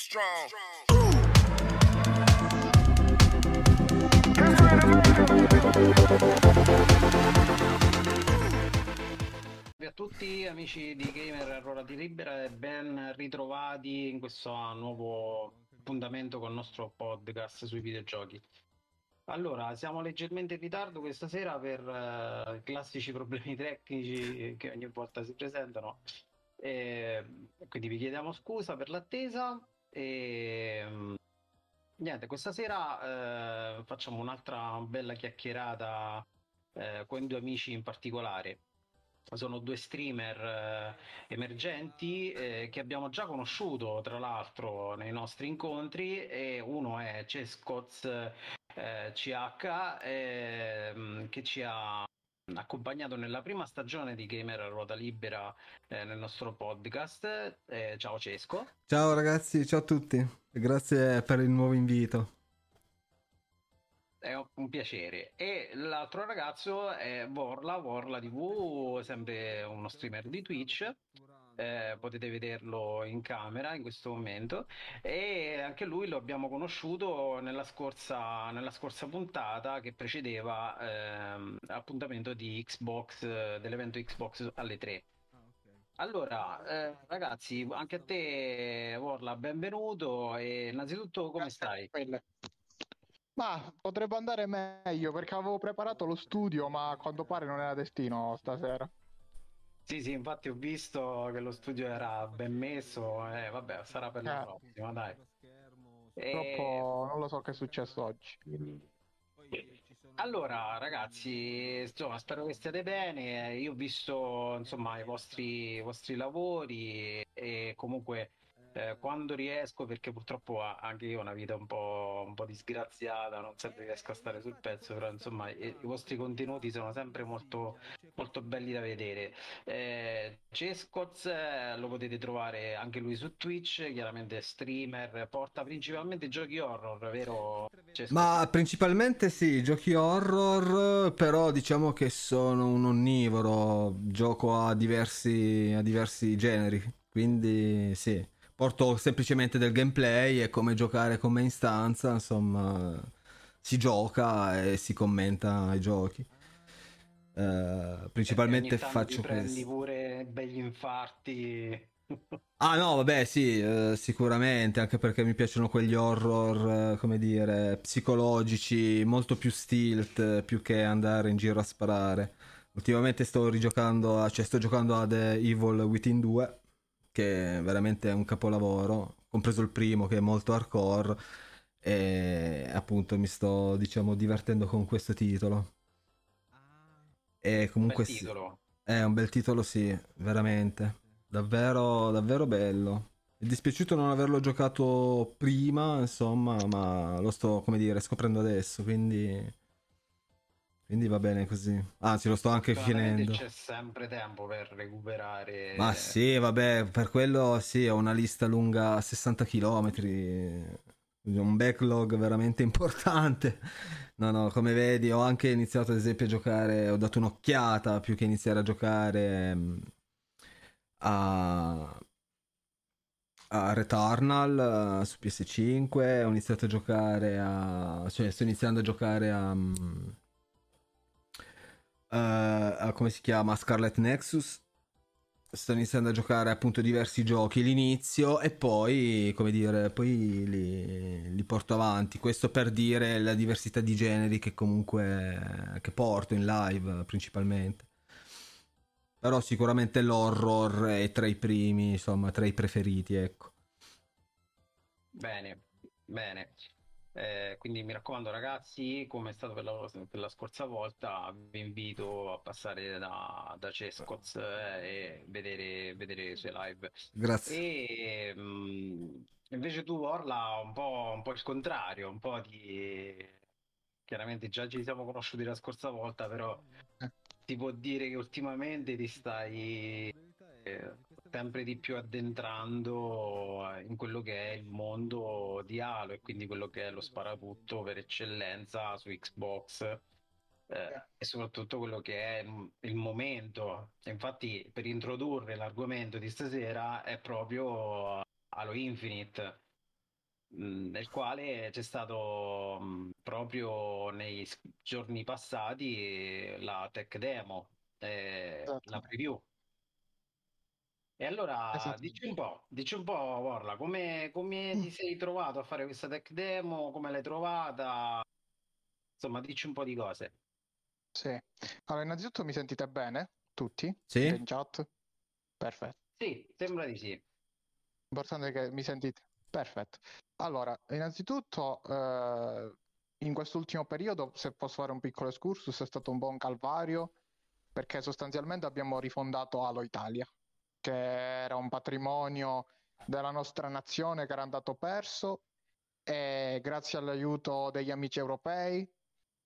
Salve a tutti amici di Gamer Aurora di Libera e ben ritrovati in questo nuovo appuntamento con il nostro podcast sui videogiochi. Allora, siamo leggermente in ritardo questa sera per uh, classici problemi tecnici che ogni volta si presentano. E, quindi vi chiediamo scusa per l'attesa e mm, niente, questa sera uh, facciamo un'altra bella chiacchierata uh, con due amici in particolare. Sono due streamer eh, emergenti eh, che abbiamo già conosciuto tra l'altro nei nostri incontri e uno è Cescoz eh, CH ehm, che ci ha accompagnato nella prima stagione di Gamer a ruota libera eh, nel nostro podcast. Eh, ciao Cesco. Ciao ragazzi, ciao a tutti. Grazie per il nuovo invito è un piacere. E l'altro ragazzo è Vorla, Vorla TV, sempre uno streamer di Twitch. Eh, potete vederlo in camera in questo momento e anche lui lo abbiamo conosciuto nella scorsa, nella scorsa puntata che precedeva eh, l'appuntamento di Xbox dell'evento Xbox alle 3 allora, eh, ragazzi, anche a te, Vorla, benvenuto e innanzitutto come stai? Ma potrebbe andare meglio perché avevo preparato lo studio, ma a quanto pare non era destino stasera. Sì, sì, infatti ho visto che lo studio era ben messo, e eh, vabbè, sarà per la eh. prossima, dai. Purtroppo e... non lo so che è successo oggi. Allora, ragazzi, insomma, spero che stiate bene. Io ho visto, insomma, i vostri, i vostri lavori e comunque eh, quando riesco, perché purtroppo anche io ho una vita un po', un po', disgraziata, non sempre riesco a stare sul pezzo, però insomma i, i vostri contenuti sono sempre molto, molto belli da vedere. Eh, Cescoz eh, lo potete trovare anche lui su Twitch, chiaramente streamer, porta principalmente giochi horror, vero? Cescoz? Ma principalmente sì, giochi horror, però diciamo che sono un onnivoro, gioco a diversi, a diversi generi, quindi sì porto semplicemente del gameplay e come giocare come in stanza, insomma, si gioca e si commenta i giochi. Uh, principalmente faccio questo. pure begli infarti. ah no, vabbè, sì, uh, sicuramente, anche perché mi piacciono quegli horror, uh, come dire, psicologici, molto più stilt, più che andare in giro a sparare. Ultimamente sto rigiocando, cioè sto giocando a The Evil Within 2 che veramente è un capolavoro, compreso il primo che è molto hardcore e appunto mi sto diciamo divertendo con questo titolo. E comunque sì, è un bel titolo sì, veramente. Davvero davvero bello. È dispiaciuto non averlo giocato prima, insomma, ma lo sto, come dire, scoprendo adesso, quindi quindi va bene così. Anzi, lo sto anche finendo. C'è sempre tempo per recuperare. Ma sì, vabbè, per quello sì, ho una lista lunga 60 km. Un backlog veramente importante. No, no, come vedi, ho anche iniziato ad esempio a giocare. Ho dato un'occhiata più che iniziare a giocare mm, a. A Returnal uh, su PS5, ho iniziato a giocare a... cioè sto iniziando a giocare a... Um, uh, come si chiama? Scarlet Nexus. Sto iniziando a giocare appunto diversi giochi l'inizio e poi come dire poi li, li, porto avanti. Questo per dire la diversità di generi che comunque che porto in live principalmente. Però sicuramente l'horror è tra i primi insomma tra i preferiti ecco. Bene bene eh, quindi mi raccomando ragazzi, come è stato per la, per la, scorsa volta, vi invito a passare da, da Cescoz eh, e vedere, vedere, le sue live. Grazie. E mh, mm, invece tu Orla un po', un po' il contrario, un po' di... Chiaramente già ci siamo conosciuti la scorsa volta, però eh. si può dire che ultimamente ti stai sempre di più addentrando in quello che è il mondo di Halo e quindi quello che è lo sparatutto per eccellenza su Xbox eh, e soprattutto quello che è il momento. Infatti, per introdurre l'argomento di stasera è proprio Halo Infinite. nel quale c'è stato mh, proprio nei giorni passati la tech demo, eh, la Esatto, preview. E allora esatto. dici un po', dici un po', Borla, come, come ti sei trovato a fare questa tech demo? Come l'hai trovata? Insomma, dici un po' di cose. Sì. Allora, innanzitutto mi sentite bene? Tutti? Sì? In chat? Perfetto. Sì, sembra di sì. Importante è che mi sentite. Perfetto. Allora, innanzitutto, eh, in quest'ultimo periodo, se posso fare un piccolo excursus, è stato un buon calvario perché sostanzialmente abbiamo rifondato Halo Italia, che era un patrimonio della nostra nazione che era andato perso e grazie all'aiuto degli amici europei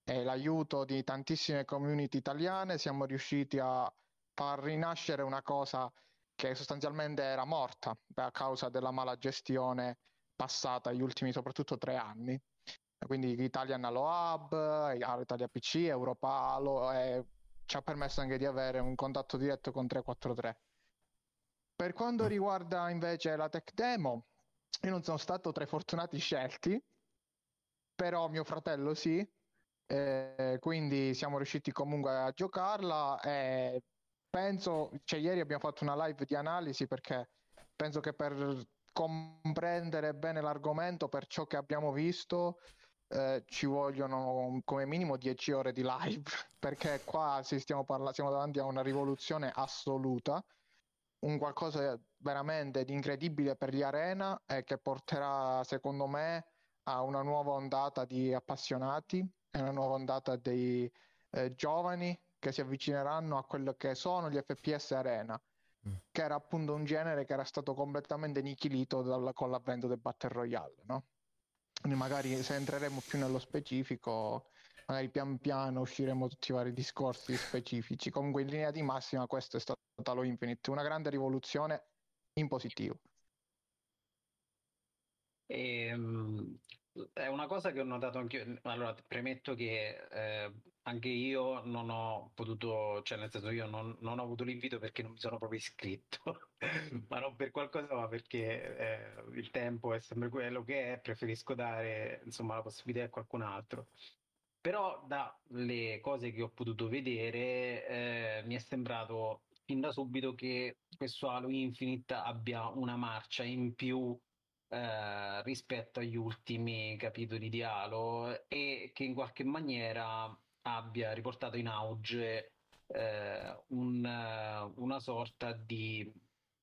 e l'aiuto di tantissime community italiane siamo riusciti a far rinascere una cosa che sostanzialmente era morta a causa della mala gestione passata gli ultimi soprattutto tre anni. Quindi Italian Halo Hub, Italia PC, Europa Halo e ci ha permesso anche di avere un contatto diretto con 343. Per quanto riguarda invece la tech demo, io non sono stato tra i fortunati scelti, però mio fratello sì, eh, quindi siamo riusciti comunque a giocarla e penso, cioè ieri abbiamo fatto una live di analisi perché penso che per comprendere bene l'argomento, per ciò che abbiamo visto, eh, ci vogliono come minimo 10 ore di live, perché qua si stiamo, parla- siamo davanti a una rivoluzione assoluta, un qualcosa veramente di incredibile per gli Arena e che porterà, secondo me, a una nuova ondata di appassionati e una nuova ondata dei eh, giovani che si avvicineranno a quello che sono gli FPS Arena, Mm. che era appunto un genere che era stato completamente nichilito dal- con l'avvento del Battle Royale, no? Quindi magari se entreremo più nello specifico, magari pian piano usciremo tutti i vari discorsi specifici. Comunque in linea di massima questo è stato Halo Infinite, una grande rivoluzione in positivo. Ehm, è una cosa che ho notato anche Allora, premetto che eh, anche io non ho potuto, cioè nel senso io non, non ho avuto l'invito perché non mi sono proprio iscritto, ma non per qualcosa, ma perché eh, il tempo è sempre quello che è, preferisco dare insomma la possibilità a qualcun altro. Però dalle cose che ho potuto vedere eh, mi è sembrato fin da subito che questo Halo Infinite abbia una marcia in più eh, rispetto agli ultimi capitoli di Halo e che in qualche maniera abbia riportato in auge eh, un, una sorta di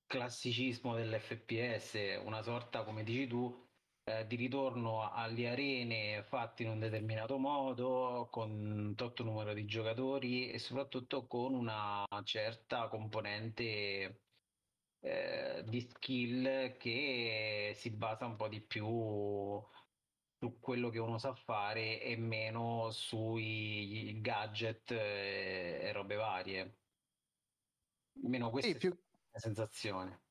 classicismo dell'FPS, una sorta, come dici tu, eh, di ritorno alle arene fatte in un determinato modo, con un tot numero di giocatori e soprattutto con una certa componente eh, di skill che si basa un po' di più su quello che uno sa fare e meno sui gadget e, robe varie. Almeno Sì, questa è più, sensazione.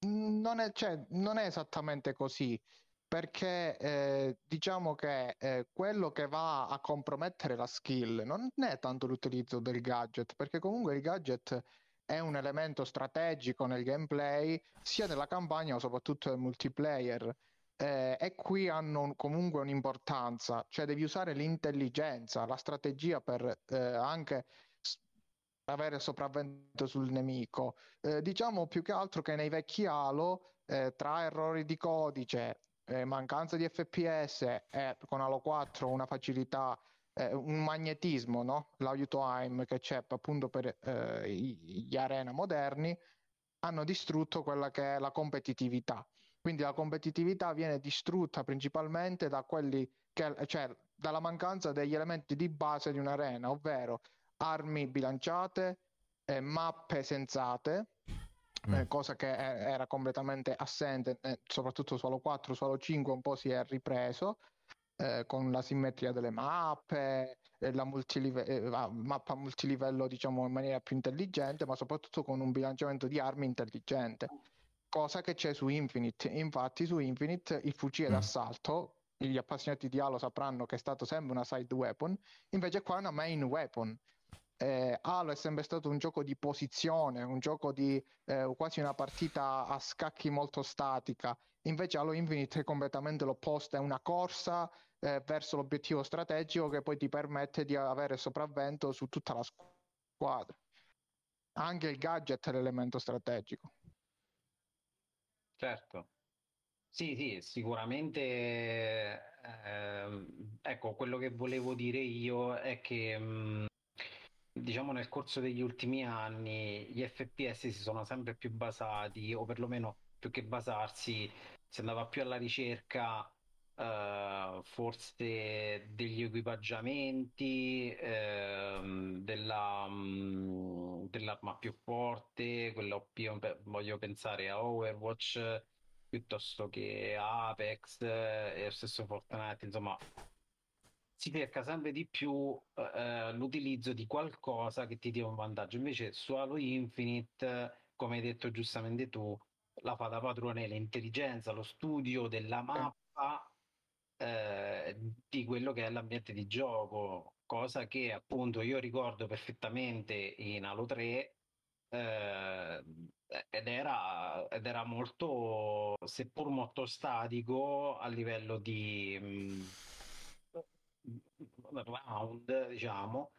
Non è, cioè, non è esattamente così, perché eh, diciamo che eh, quello che va a compromettere la skill non è tanto l'utilizzo del gadget, perché comunque il gadget è un elemento strategico nel gameplay, sia nella campagna ma soprattutto nel multiplayer. Eh, e qui hanno un- comunque un'importanza, cioè devi usare l'intelligenza, la strategia per eh, anche avere sopravvento sul nemico. Eh, diciamo più che altro che nei vecchi Halo, eh, tra errori di codice, eh, mancanza di FPS e con Halo 4 una facilità, eh, un magnetismo, no? L'auto aim che c'è appunto per eh, gli arena moderni, hanno distrutto quella che è la competitività. Quindi la competitività viene distrutta principalmente da quelli che, cioè dalla mancanza degli elementi di base di un'arena, ovvero armi bilanciate, eh, mappe sensate, Mm. eh, cosa che eh, era completamente assente, eh, soprattutto su Halo 4, su Halo 5 un po' si è ripreso, eh, con la simmetria delle mappe, la multilive- eh, mappa multilivello diciamo in maniera più intelligente, ma soprattutto con un bilanciamento di armi intelligente, cosa che c'è su Infinite. Infatti su Infinite il fucile Mm. d'assalto, gli appassionati di Halo sapranno che è stato sempre una side weapon, invece qua è una main weapon eh, Halo è sempre stato un gioco di posizione, un gioco di eh, quasi una partita a scacchi molto statica. Invece Halo Infinite è completamente l'opposto, è una corsa eh, verso l'obiettivo strategico che poi ti permette di avere sopravvento su tutta la squadra. Anche il gadget è l'elemento strategico. Certo. Sì, sì, sicuramente. ehm, ecco, quello che volevo dire io è che, mh, diciamo, nel corso degli ultimi anni gli FPS si sono sempre più basati, o perlomeno più che basarsi, si andava più alla ricerca, eh, forse degli equipaggiamenti, ehm, della, mh, dell'arma più forte, quella OP, voglio pensare a Overwatch piuttosto che Apex eh, e lo stesso Fortnite, insomma, si cerca sempre di più eh, l'utilizzo di qualcosa che ti dia un vantaggio. Invece su Halo Infinite, come hai detto giustamente tu, la fa da padrone l'intelligenza, lo studio della mappa eh, di quello che è l'ambiente di gioco, cosa che appunto io ricordo perfettamente in Halo 3 eh, ed era, ed era molto, seppur molto statico a livello di mh, round, diciamo,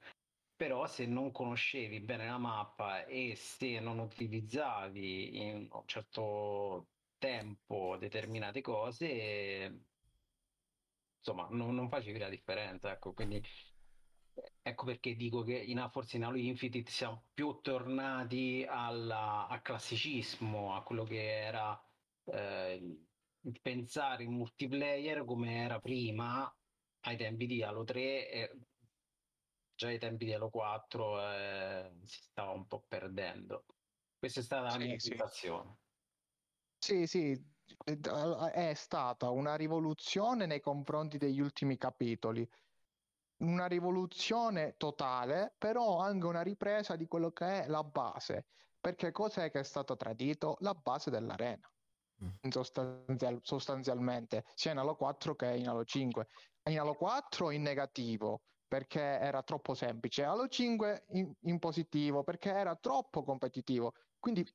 però se non conoscevi bene la mappa e se non utilizzavi in un certo tempo determinate cose, insomma, non, non facevi la differenza, ecco, quindi Ecco perché dico che in, forse in Halo Infinite siamo più tornati alla, al classicismo, a quello che era eh, pensare in multiplayer come era prima, ai tempi di Halo 3 e già ai tempi di Halo 4 eh, si stava un po' perdendo. Questa è stata la Sì, mia sì. sensazione. Sì, sì, è stata una rivoluzione nei confronti degli ultimi capitoli. Una rivoluzione totale, però anche una ripresa di quello che è la base. Perché cos'è che è stato tradito? La base dell'arena. Mm. Sostanzial- sostanzialmente, sia in Halo 4 che in Halo 5. In Halo 4 in negativo, perché era troppo semplice. Halo 5 in, in positivo, perché era troppo competitivo. Quindi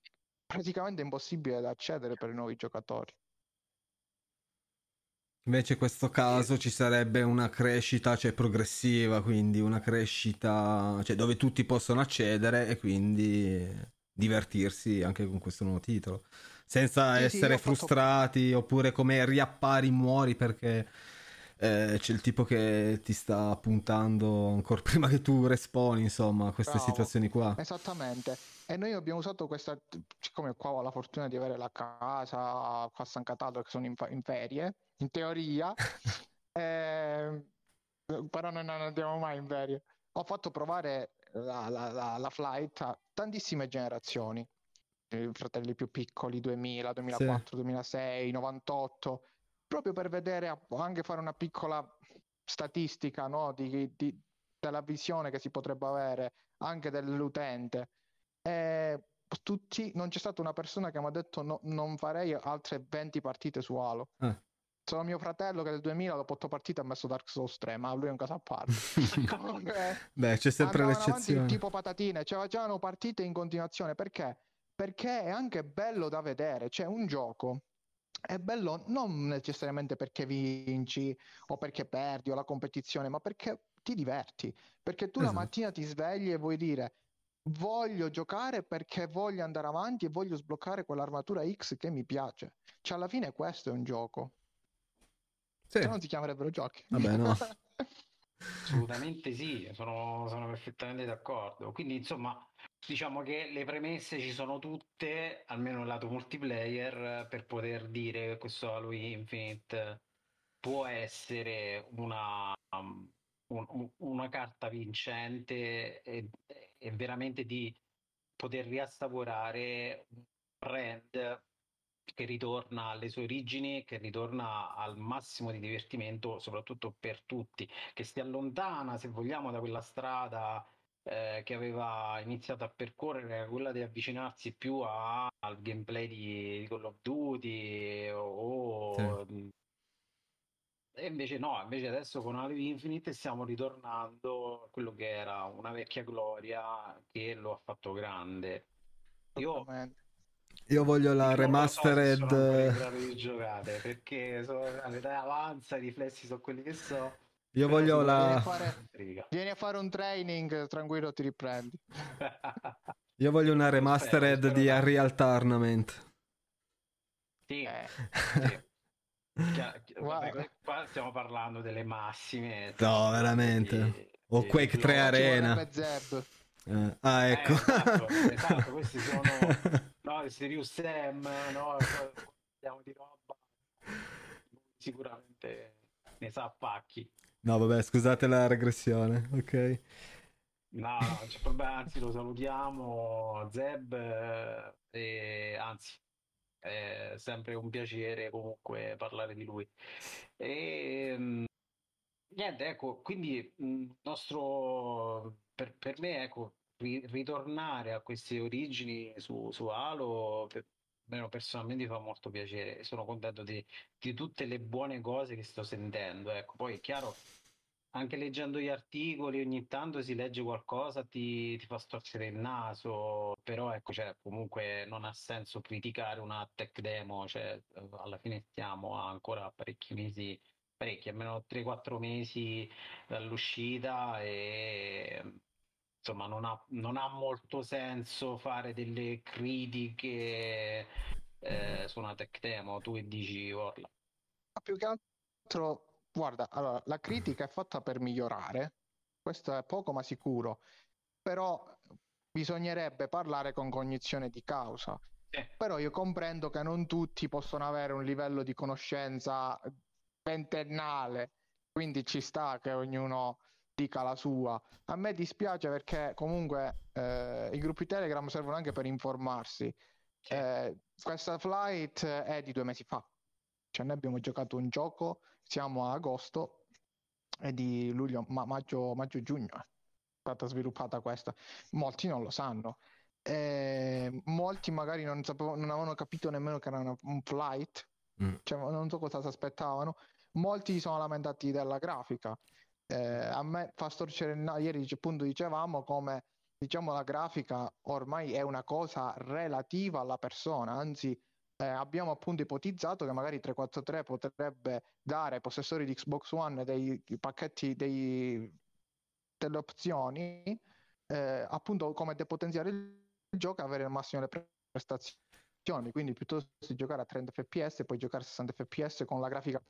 praticamente impossibile da accedere per i nuovi giocatori. Invece in questo caso ci sarebbe una crescita, cioè progressiva, quindi una crescita, cioè dove tutti possono accedere e quindi divertirsi anche con questo nuovo titolo. Senza Sì, sì, essere io ho fatto- frustrati oppure come riappari muori perché eh, c'è il tipo che ti sta puntando ancora prima che tu responi, insomma, queste Bravo. situazioni qua. Esattamente. E noi abbiamo usato questa, siccome qua ho la fortuna di avere la casa qua a San Cataldo che sono in, in ferie, in teoria, ehm, però noi non andiamo mai in ferie. Ho fatto provare la, la- la- la flight a tantissime generazioni, i fratelli più piccoli, 2000, 2004, 2006, 98, proprio per vedere, anche fare una piccola statistica, no, di- di- della visione che si potrebbe avere anche dell'utente. E tutti, non c'è stata una persona che mi ha detto no, non farei altre 20 partite su Halo. Eh. Solo mio fratello che nel 2000 dopo 8 partite ha messo Dark Souls 3, ma lui è un caso a parte. Comunque, Beh, c'è sempre l'eccezione. tipo patatine, cioè facevano partite in continuazione. Perché? Perché è anche bello da vedere. Cioè, un gioco è bello non necessariamente perché vinci o perché perdi o la competizione, ma perché ti diverti. Perché tu la Esatto. mattina ti svegli e vuoi dire voglio giocare perché voglio andare avanti e voglio sbloccare quell'armatura X che mi piace. Cioè, alla fine questo è un gioco. Sì, Se no non si chiamerebbero giochi. Vabbè, no. Assolutamente sì, sono, sono perfettamente d'accordo. Quindi, insomma, diciamo che le premesse ci sono tutte, almeno nel lato multiplayer, per poter dire che questo Halo Infinite può essere una, um, un- una carta vincente e, e veramente di poter riassaporare un brand che ritorna alle sue origini, che ritorna al massimo di divertimento, soprattutto per tutti, che si allontana, se vogliamo, da quella strada eh, che aveva iniziato a percorrere, era quella di avvicinarsi più a- al gameplay di, di Call of Duty o, o- e invece no, invece adesso con Halo Infinite stiamo ritornando a quello che era una vecchia gloria che lo ha fatto grande. Io, io voglio la remastered. Non so sono giocare perché sono, l'età avanza, i riflessi sono quelli che so. Io voglio la. Vieni a, fare, vieni a fare un training, tranquillo, ti riprendi. Io voglio una remastered spero, spero di Unreal Tournament. Sì, eh. sì. Chiaro, vabbè, qua stiamo parlando delle massime. No, veramente. Di, o di, Quake 3 Arena. Eh, ah, ecco. Eh, esatto, esatto, questi sono no, Sirius Sam, no, parliamo di roba. Sicuramente ne sa pacchi. No, vabbè, scusate la regressione, ok. No, no, c'è problema, anzi lo salutiamo, Zeb, eh, e anzi è sempre un piacere comunque parlare di lui. E, ehm, niente, ecco, quindi il nostro, per, per me, ecco, ri, ritornare a queste origini su, su Halo, per, almeno personalmente fa molto piacere. Sono contento di, di tutte le buone cose che sto sentendo. Ecco, poi è chiaro anche leggendo gli articoli ogni tanto si legge qualcosa, ti, ti fa storcere il naso, però ecco, cioè, comunque non ha senso criticare una tech demo, cioè, alla fine stiamo ancora parecchi mesi, parecchi, almeno 3-4 mesi dall'uscita e insomma non ha, non ha molto senso fare delle critiche eh, su una tech demo, tu che dici Orla? Più che altro Guarda, allora, la critica è fatta per migliorare, questo è poco ma sicuro, però bisognerebbe parlare con cognizione di causa. Eh. Però io comprendo che non tutti possono avere un livello di conoscenza ventennale, quindi ci sta che ognuno dica la sua. A me dispiace perché comunque eh, i gruppi Telegram servono anche per informarsi. Eh, questa flight è di due mesi fa, cioè noi abbiamo giocato un gioco siamo a agosto e di luglio, ma maggio, maggio giugno è stata sviluppata questa. Molti non lo sanno. E molti magari non, sapevo, non avevano capito nemmeno che era una, un flight, mm. cioè, non so cosa si aspettavano. Molti sono lamentati della grafica. Eh, a me fa storcere il naso. Ieri appunto dicevamo come diciamo la grafica ormai è una cosa relativa alla persona, anzi eh, abbiamo appunto ipotizzato che magari 343 potrebbe dare ai possessori di Xbox One dei pacchetti, dei, delle opzioni, eh, appunto come depotenziare il gioco e avere al massimo le prestazioni. Quindi piuttosto di giocare a 30 fps, puoi giocare a 60 fps con la grafica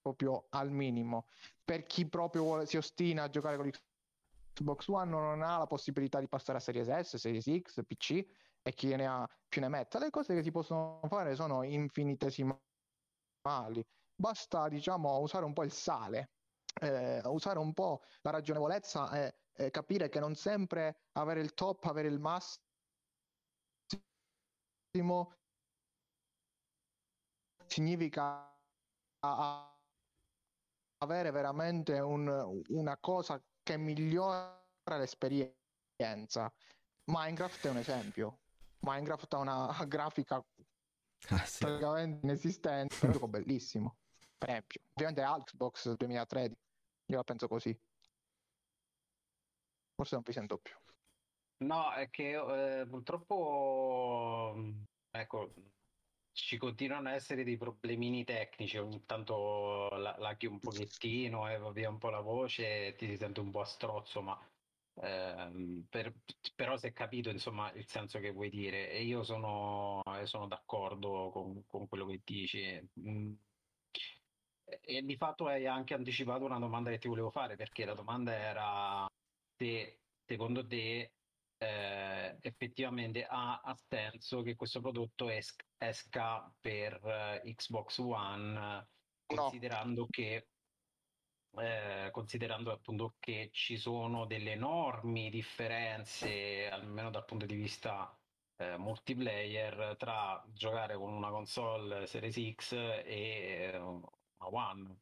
proprio al minimo. Per chi proprio vuole, si ostina a giocare con Xbox One non ha la possibilità di passare a Series S, Series X, PC e chi ne ha più ne metta. Le cose che si possono fare sono infinitesimali. Basta, diciamo, usare un po' il sale, eh, usare un po' la ragionevolezza e, e capire che non sempre avere il top, avere il massimo significa avere veramente un, una cosa che migliora l'esperienza. Minecraft è un esempio. Minecraft ha una grafica ah, sì. praticamente inesistente, è un gioco bellissimo. Per esempio, ovviamente Xbox 2013, io la penso così. Forse non vi sento più. No, è che eh, purtroppo ecco, ci continuano ad essere dei problemini tecnici, ogni tanto la, laghi un pochettino e va via un po' la voce ti si sente un po' a strozzo, ma eh, per, però si è capito insomma il senso che vuoi dire e io sono, sono d'accordo con, con, quello che dici. Mm. E di fatto hai anche anticipato una domanda che ti volevo fare perché la domanda era se secondo te eh, effettivamente ha, ha, senso che questo prodotto es- esca per uh, Xbox One considerando no. che eh, considerando appunto che ci sono delle enormi differenze, almeno dal punto di vista eh, multiplayer, tra giocare con una console Series X e eh, una One.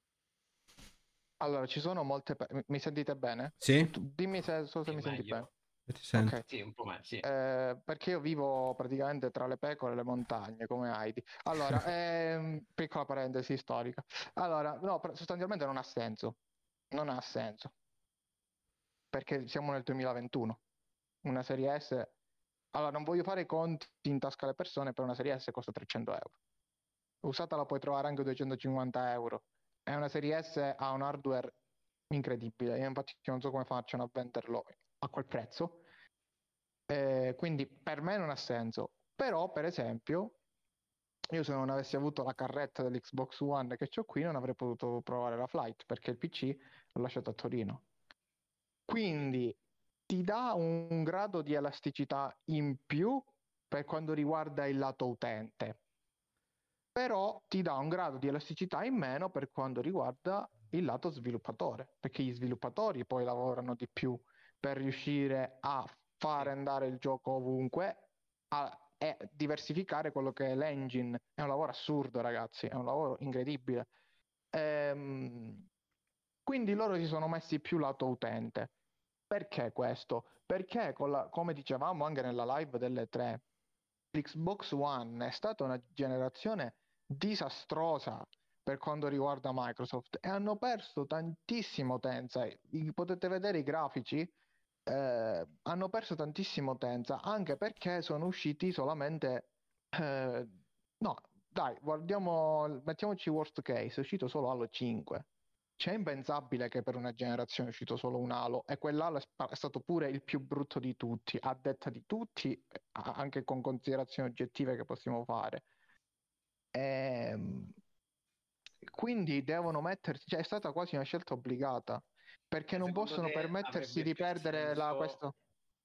Allora, ci sono molte... Pe- mi sentite bene? Sì. Dimmi se, so se mi meglio. senti bene. Ti sento. Ok. Sì, un po' me, sì. Eh, perché io vivo praticamente tra le pecore e le montagne, come Heidi. Allora, ehm, piccola parentesi storica. Allora, no, sostanzialmente non ha senso. Non ha senso. Perché siamo nel 2021. Una serie S... Allora, non voglio fare i conti in tasca alle persone, per una serie S costa 300 euro. Usata la puoi trovare anche 250 euro. E una serie S ha un hardware incredibile. Io infatti non so come facciano a venderlo a quel prezzo. Eh, quindi per me non ha senso. Però, per esempio, io se non avessi avuto la carretta dell'Xbox One che ho qui, non avrei potuto provare la Flight perché il PC l'ho lasciato a Torino. Quindi ti dà un grado di elasticità in più per quanto riguarda il lato utente, però ti dà un grado di elasticità in meno per quanto riguarda il lato sviluppatore, perché gli sviluppatori poi lavorano di più per riuscire a fare andare il gioco ovunque a, e diversificare quello che è l'engine. È un lavoro assurdo, ragazzi, è un lavoro incredibile. Ehm, quindi loro si sono messi più lato utente. Perché questo? Perché con la- come dicevamo anche nella live delle tre, l'Xbox One è stata una generazione disastrosa per quanto riguarda Microsoft e hanno perso tantissima utenza. Potete vedere i grafici, eh, hanno perso tantissima utenza anche perché sono usciti solamente... eh, no, dai, guardiamo, mettiamoci worst case, è uscito solo Halo 5. C'è impensabile che per una generazione è uscito solo un Halo e quell'Halo è, stato pure il più brutto di tutti, a detta di tutti, anche con considerazioni oggettive che possiamo fare. Ehm, quindi devono mettersi, cioè è stata quasi una scelta obbligata, perché non Secondo possono te permettersi di perdere la, questo...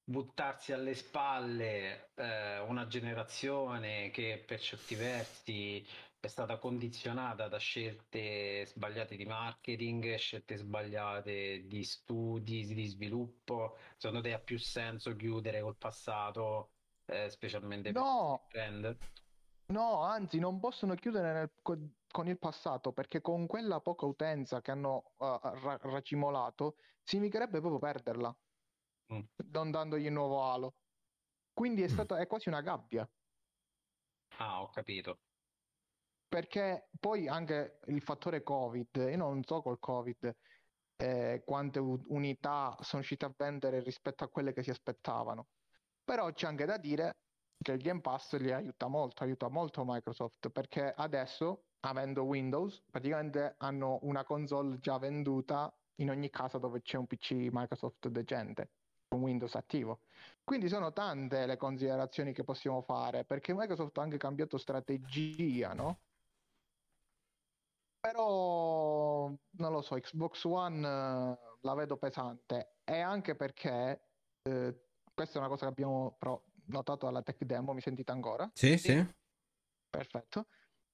buttarsi alle spalle eh, una generazione che per certi versi è stata condizionata da scelte sbagliate di marketing, scelte sbagliate di studi, di sviluppo. Secondo te ha più senso chiudere col passato, eh, specialmente per No, questi brand? No, anzi, non possono chiudere nel- co- con il passato perché con quella poca utenza che hanno uh, ra- racimolato, significherebbe proprio perderla, Mm. non dandogli il nuovo Halo. Quindi è Mm. stata, è quasi una gabbia. Ah, ho capito. Perché poi anche il fattore Covid, io non so col Covid eh, quante u- unità sono uscite a vendere rispetto a quelle che si aspettavano. Però c'è anche da dire che il Game Pass li aiuta molto, aiuta molto Microsoft, perché adesso, avendo Windows, praticamente hanno una console già venduta in ogni casa dove c'è un PC Microsoft decente, con Windows attivo. Quindi sono tante le considerazioni che possiamo fare, perché Microsoft ha anche cambiato strategia, no? Però non lo so, Xbox One eh, la vedo pesante e anche perché eh, questa è una cosa che abbiamo però notato alla tech demo, mi sentite ancora? Sì, sì. Perfetto.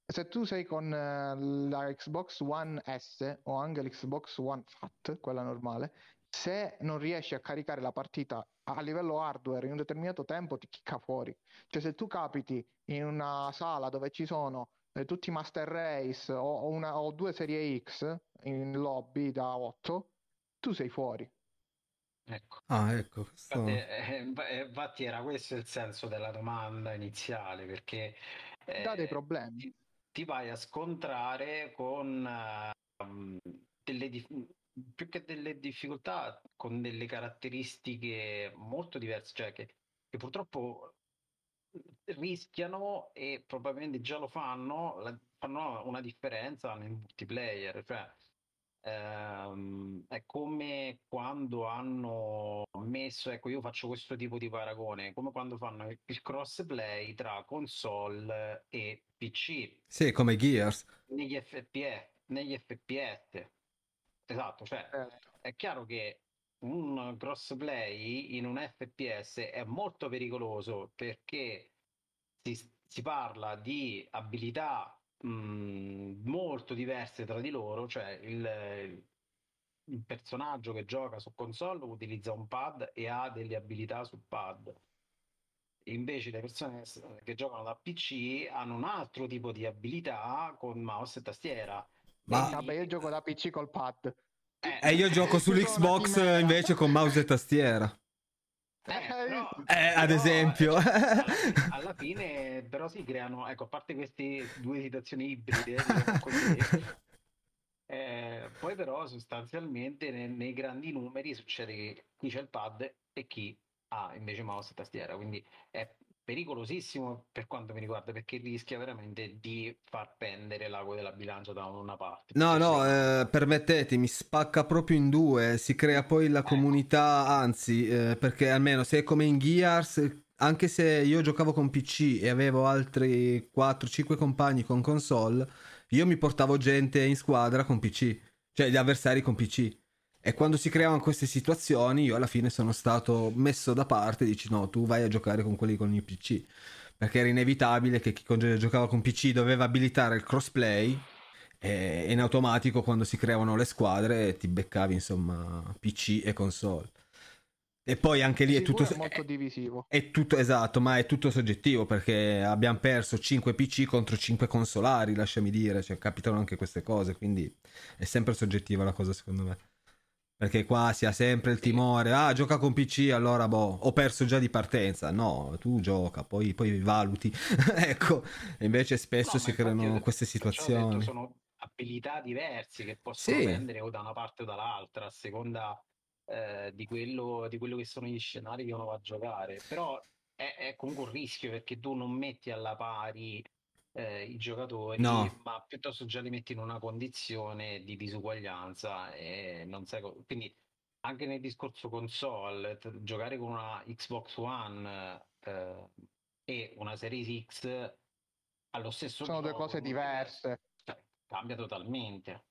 Se tu sei con eh, la Xbox One S o anche l'Xbox One Fat, quella normale, se non riesci a caricare la partita a livello hardware in un determinato tempo ti chicca fuori. Cioè se tu capiti in una sala dove ci sono eh, tutti i Master Race o, o una- o due serie X in lobby da 8, tu sei fuori. Ecco. Ah, ecco, questo... Infatti, eh, eh, infatti era questo il senso della domanda iniziale, perché Dà dei eh, problemi. ti, ti vai a scontrare con ehm, delle dif- più che delle difficoltà, con delle caratteristiche molto diverse, cioè che, che purtroppo rischiano e probabilmente già lo fanno, la- fanno una differenza nel multiplayer, cioè Ehm, è come quando hanno messo, ecco, io faccio questo tipo di paragone, come quando fanno il il crossplay tra console e PC Sì, come Gears. negli FPS, negli FPS. Esatto, cioè Certo. è chiaro che un crossplay in un FPS è molto pericoloso perché si, si parla di abilità mh, molto diverse tra di loro, cioè il, il personaggio che gioca su console utilizza un pad e ha delle abilità sul pad. Invece le persone che, giocano da PC hanno un altro tipo di abilità con mouse e tastiera. Ma- Quindi- Vabbè, io gioco da PC col pad. eh, E io gioco sull'Xbox invece con mouse e tastiera. Eh, però, Eh, ad però, esempio. cioè, alla, fine, alla fine, però si creano, ecco, a parte queste due situazioni ibride, diciamo così, eh, poi però sostanzialmente ne- nei, grandi numeri succede che chi c'è il pad e chi ha invece mouse e tastiera, quindi è pericolosissimo per quanto mi riguarda perché rischia veramente di far pendere l'ago della bilancia da una parte. No, no, dall'altra. eh, permettetemi, spacca proprio in due, si crea poi la Ecco. comunità, anzi, eh, perché almeno se è come in Gears, anche se io giocavo con PC e avevo altri 4-5 compagni con console, io mi portavo gente in squadra con PC, cioè gli avversari con PC. E quando si creavano queste situazioni, io alla fine sono stato messo da parte, dici no, tu vai a giocare con quelli con il PC. Perché era inevitabile che chi giocava con PC doveva abilitare il crossplay e in automatico quando si creavano le squadre ti beccavi insomma PC e console. E poi anche lì è tutto, è molto divisivo. è tutto esatto, ma è tutto soggettivo perché abbiamo perso 5 PC contro 5 consolari, lasciami dire, cioè capitano anche queste cose, quindi è sempre soggettiva la cosa secondo me. Perché qua si ha sempre il timore, ah gioca con PC, allora boh, ho perso già di partenza. No, tu gioca, poi, poi valuti. ecco, invece spesso No, si creano queste perciò ho detto, situazioni. sono abilità diverse che possono Sì. prendere o da una parte o dall'altra, a seconda eh, di, quello, di quello che sono gli scenari che uno va a giocare. Però è, è comunque un rischio perché tu non metti alla pari eh, i giocatori, No. ma piuttosto già li metti in una condizione di disuguaglianza e non sai co- quindi anche nel discorso console, t- giocare con una Xbox One eh, e una Series X allo stesso Sono due gioco, cose è che- diverse. cioè, cambia totalmente.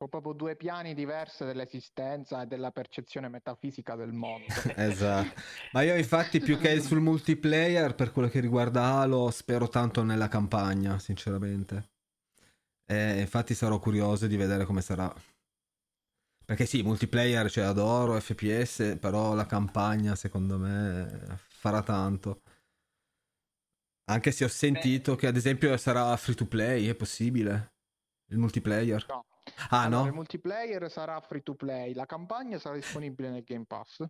Sono proprio due piani diversi dell'esistenza e della percezione metafisica del mondo. Esatto. Ma io infatti più che sul multiplayer, per quello che riguarda Halo, spero tanto nella campagna, sinceramente. E infatti sarò curioso di vedere come sarà. Perché sì, multiplayer, cioè adoro FPS, però la campagna secondo me farà tanto. Anche se ho sentito che ad esempio sarà free to play, è possibile? Il multiplayer? No. Ah Allora, il no? multiplayer sarà free to play, la campagna sarà disponibile nel Game Pass.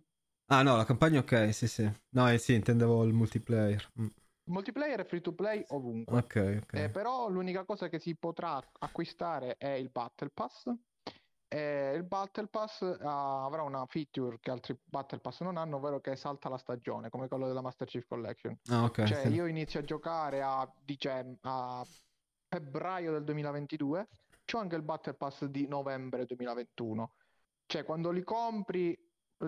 Ah no, la campagna ok, sì sì. No, eh, sì, intendevo il multiplayer. Mm, Il multiplayer è free to play ovunque. Ok, ok. Eh, però l'unica cosa che si potrà acquistare è il Battle Pass. E il Battle Pass ah, avrà una feature che altri Battle Pass non hanno, ovvero che salta la stagione, come quello della Master Chief Collection. Ah, ok. Cioè, sì. io inizio a giocare a, dicem- a febbraio del 2022, c'ho anche il Battle Pass di novembre 2021. Cioè, quando li compri,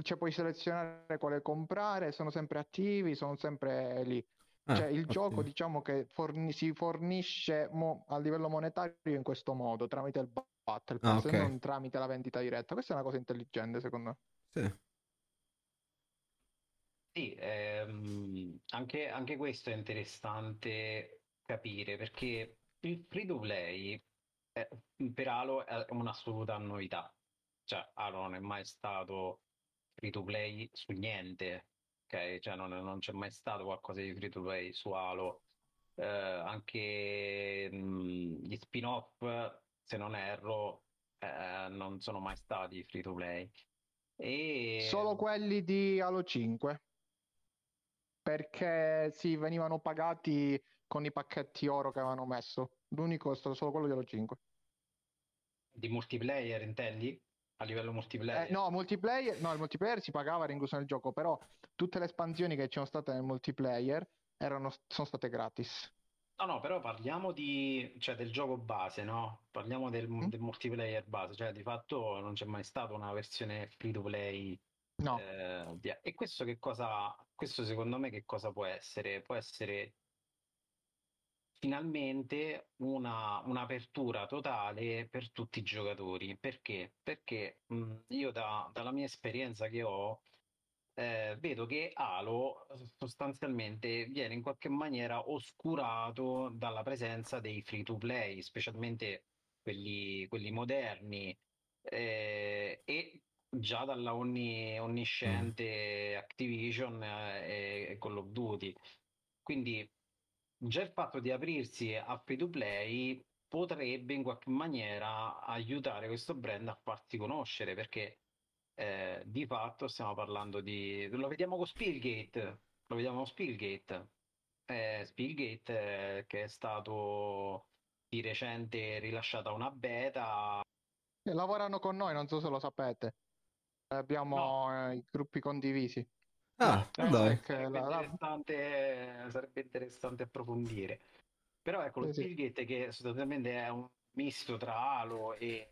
cioè, puoi selezionare quale comprare, sono sempre attivi, sono sempre lì. Ah, Cioè, il gioco, ottimo. diciamo che forni- si fornisce mo- a livello monetario in questo modo, tramite il Battle Ah, Pass, ok. e non tramite la vendita diretta. Questa è una cosa intelligente, secondo me. Sì. Sì, ehm, anche, anche questo è interessante capire perché il free to play per Halo è un'assoluta novità. Cioè, Halo non è mai stato free to play su niente, ok? Cioè, non, non c'è mai stato qualcosa di free to play su Halo. Eh, anche mh, gli spin-off, se non erro, eh, non sono mai stati free to play. E... Solo quelli di Halo 5. Perché sì, venivano pagati con i pacchetti oro che avevano messo. L'unico è stato solo quello di Halo 5. Di multiplayer, intendi? A livello multiplayer? Eh, no, multiplayer, no, il multiplayer si pagava, era incluso nel gioco, però tutte le espansioni che ci sono state nel multiplayer erano, sono state gratis. No, no, però parliamo di, cioè, del gioco base, no? Parliamo del, Mm? del multiplayer base, cioè di fatto non c'è mai stata una versione free to play. No, eh, E questo che cosa, questo secondo me che cosa può essere? Può essere finalmente una, un'apertura totale per tutti i giocatori. Perché? Perché mh, io da- dalla mia esperienza che ho, eh, vedo che Halo eh, sostanzialmente viene in qualche maniera oscurato dalla presenza dei free to play, specialmente quelli, quelli moderni, eh, e già dalla onni- onnisciente Activision eh, e Call of Duty. Quindi già il fatto di aprirsi a free to play potrebbe in qualche maniera aiutare questo brand a farsi conoscere perché eh, di fatto stiamo parlando di... Lo vediamo con Spillgate, lo vediamo con Spillgate. Eh, Spillgate eh, che è stato di recente rilasciata una beta. E lavorano con noi, non so se lo sapete. Abbiamo No. eh, i gruppi condivisi. Ah, Eh, dai. Sarebbe, la- interessante, sarebbe interessante approfondire. Però ecco, lo Sì, sì. Spillgate che sostanzialmente è un misto tra Halo e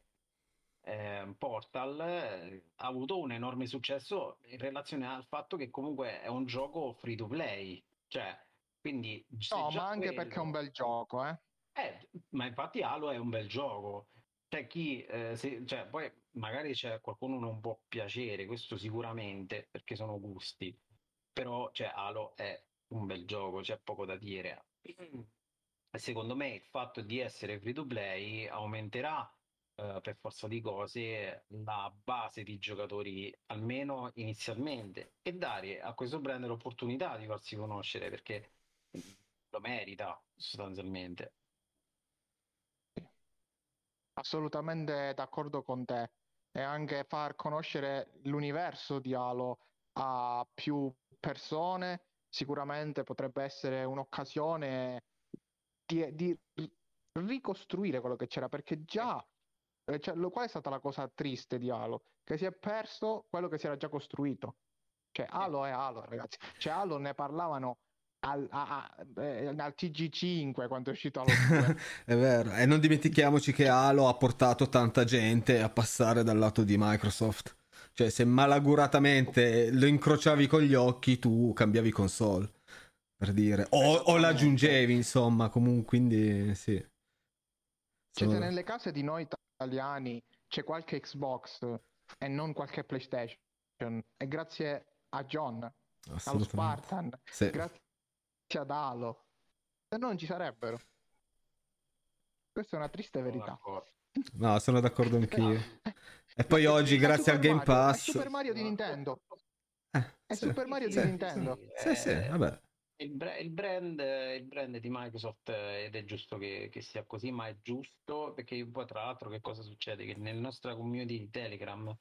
eh, Portal eh, ha avuto un enorme successo in relazione al fatto che comunque è un gioco free to play. Cioè, quindi se No, già ma anche perché è un quello- bel gioco, eh. eh, ma infatti Halo è un bel gioco. C'è chi, eh, se- cioè, poi magari c'è qualcuno non può piacere, questo sicuramente, perché sono gusti. Però, cioè, Halo è un bel gioco, c'è poco da dire. Secondo me il fatto di essere free to play aumenterà, eh, per forza di cose, la base di giocatori, almeno inizialmente, e dare a questo brand l'opportunità di farsi conoscere, perché lo merita, sostanzialmente. Assolutamente d'accordo con te. E anche far conoscere l'universo di Halo a più persone sicuramente potrebbe essere un'occasione di, di ricostruire quello che c'era, perché già, eh, cioè, lo- qual è stata la cosa triste di Halo? Che si è perso quello che si era già costruito. Cioè, Halo è Halo, ragazzi. Cioè, Halo ne parlavano al, a- eh, al TG5 quando è uscito Halo 2. È vero. E non dimentichiamoci che Halo ha portato tanta gente a passare dal lato di Microsoft. Cioè, se malaguratamente lo incrociavi con gli occhi, tu cambiavi console. Per dire. O, o l'aggiungevi, insomma, comunque, quindi sì. Cioè, nelle case di noi italiani c'è qualche Xbox e non qualche PlayStation, è grazie a John, allo. Spartan, Sì. grazie ad Halo, se no non ci sarebbero. Questa è una triste Sono verità. d'accordo. No, sono d'accordo anch'io. E poi oggi, è grazie al Game Mario, è Pass. Super Mario di Nintendo. Eh, È sì. Super Mario di Sì. Nintendo. Sì, sì, Eh, vabbè. Il, bra- il brand, il brand di Microsoft eh, ed è giusto che, che sia così, ma è giusto perché poi tra l'altro che cosa succede? Che nella nostra community di Telegram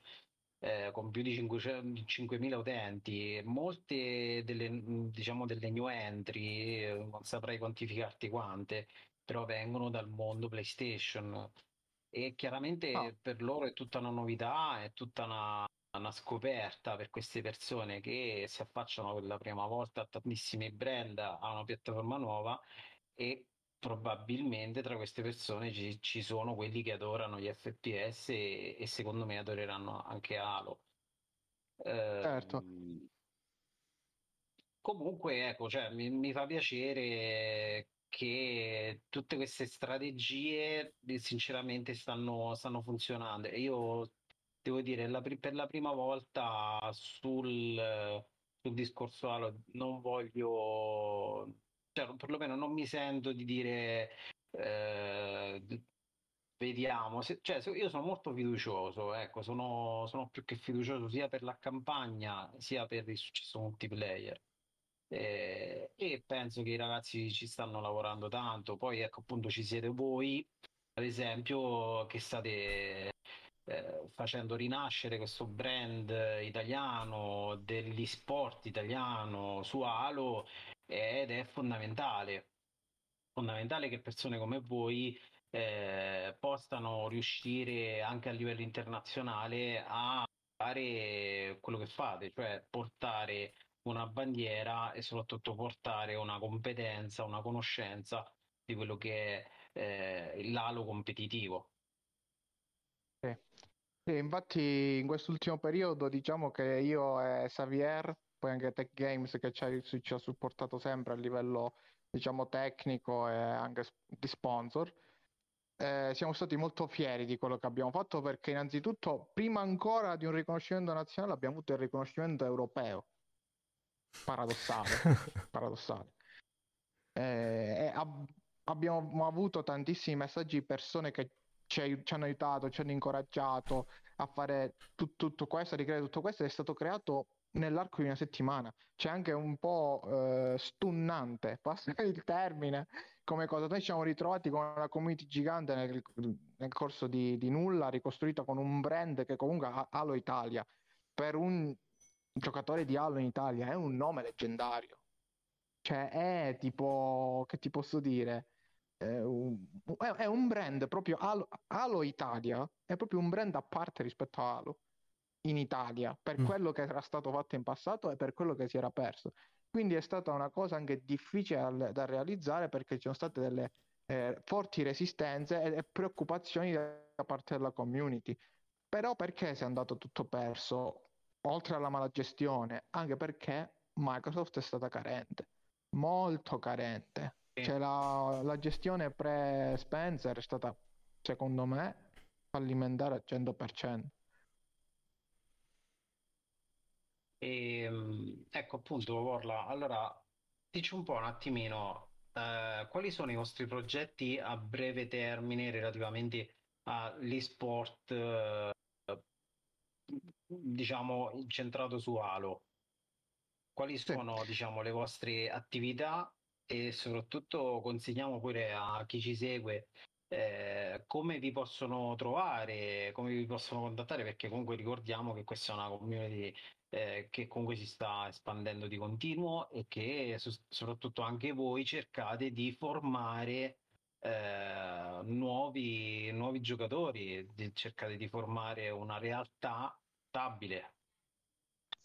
eh, con più di 500 5.000 utenti, molte delle, diciamo, delle new entry, eh, non saprei quantificarti quante, però vengono dal mondo PlayStation e chiaramente Ah. per loro è tutta una novità, è tutta una, una scoperta per queste persone che si affacciano per la prima volta a tantissimi brand, a una piattaforma nuova e probabilmente tra queste persone ci, ci sono quelli che adorano gli FPS e, e secondo me adoreranno anche Halo. Ehm, Certo. Comunque, ecco, cioè, mi, mi fa piacere che tutte queste strategie eh, sinceramente stanno, stanno funzionando. E io devo dire, la per la prima volta sul, sul discorso Halo non voglio, cioè, perlomeno non mi sento di dire eh, vediamo. Se- cioè, io sono molto fiducioso, ecco, sono, sono più che fiducioso sia per la campagna sia per il successo multiplayer. Eh, e penso che i ragazzi ci stanno lavorando tanto. Poi, ecco, appunto, ci siete voi, ad esempio, che state eh, facendo rinascere questo brand italiano degli sport italiano su Halo ed è fondamentale. Fondamentale che persone come voi eh, possano riuscire anche a livello internazionale a fare quello che fate, cioè portare una bandiera e soprattutto portare una competenza, una conoscenza di quello che è eh, l'alo competitivo. Sì. Sì, infatti in quest'ultimo periodo diciamo che io e Xavier, poi anche Tech Games che ci ha, ci ha supportato sempre a livello diciamo tecnico e anche di sponsor, eh, siamo stati molto fieri di quello che abbiamo fatto perché innanzitutto prima ancora di un riconoscimento nazionale abbiamo avuto il riconoscimento europeo. Paradossale, paradossale. Eh, ab- abbiamo avuto tantissimi messaggi di persone che ci, ai- ci hanno aiutato, ci hanno incoraggiato a fare tut- tutto questo, a ricreare tutto questo, ed è stato creato nell'arco di una settimana. C'è anche un po' eh, stunnante, passa il termine, come cosa. Noi ci siamo ritrovati con una community gigante nel, nel corso di, di nulla, ricostruita con un brand che comunque ha Halo Italia. per un giocatore di Halo in Italia è un nome leggendario. Cioè è tipo, che ti posso dire, è un, brand proprio Halo, Halo, Italia, è proprio un brand a parte rispetto a Halo in Italia, per mm. quello che era stato fatto in passato e per quello che si era perso. Quindi è stata una cosa anche difficile da realizzare perché ci sono state delle eh, forti resistenze e, e preoccupazioni da parte della community. Però perché si è andato tutto perso? Oltre alla mala gestione, anche perché Microsoft è stata carente, molto carente. Cioè la, la gestione pre-Spencer è stata, secondo me, fallimentare al 100%. E, ehm, ecco appunto, Orla, allora dici un po' un attimino eh, quali sono i vostri progetti a breve termine relativamente all'esport, eh, diciamo, incentrato su Halo? Quali sono, sì. diciamo, le vostre attività e soprattutto consigliamo pure a chi ci segue eh, come vi possono trovare, come vi possono contattare, perché comunque ricordiamo che questa è una community eh, che comunque si sta espandendo di continuo e che so- soprattutto anche voi cercate di formare eh, nuovi, nuovi giocatori, di, cercate di formare una realtà stabile.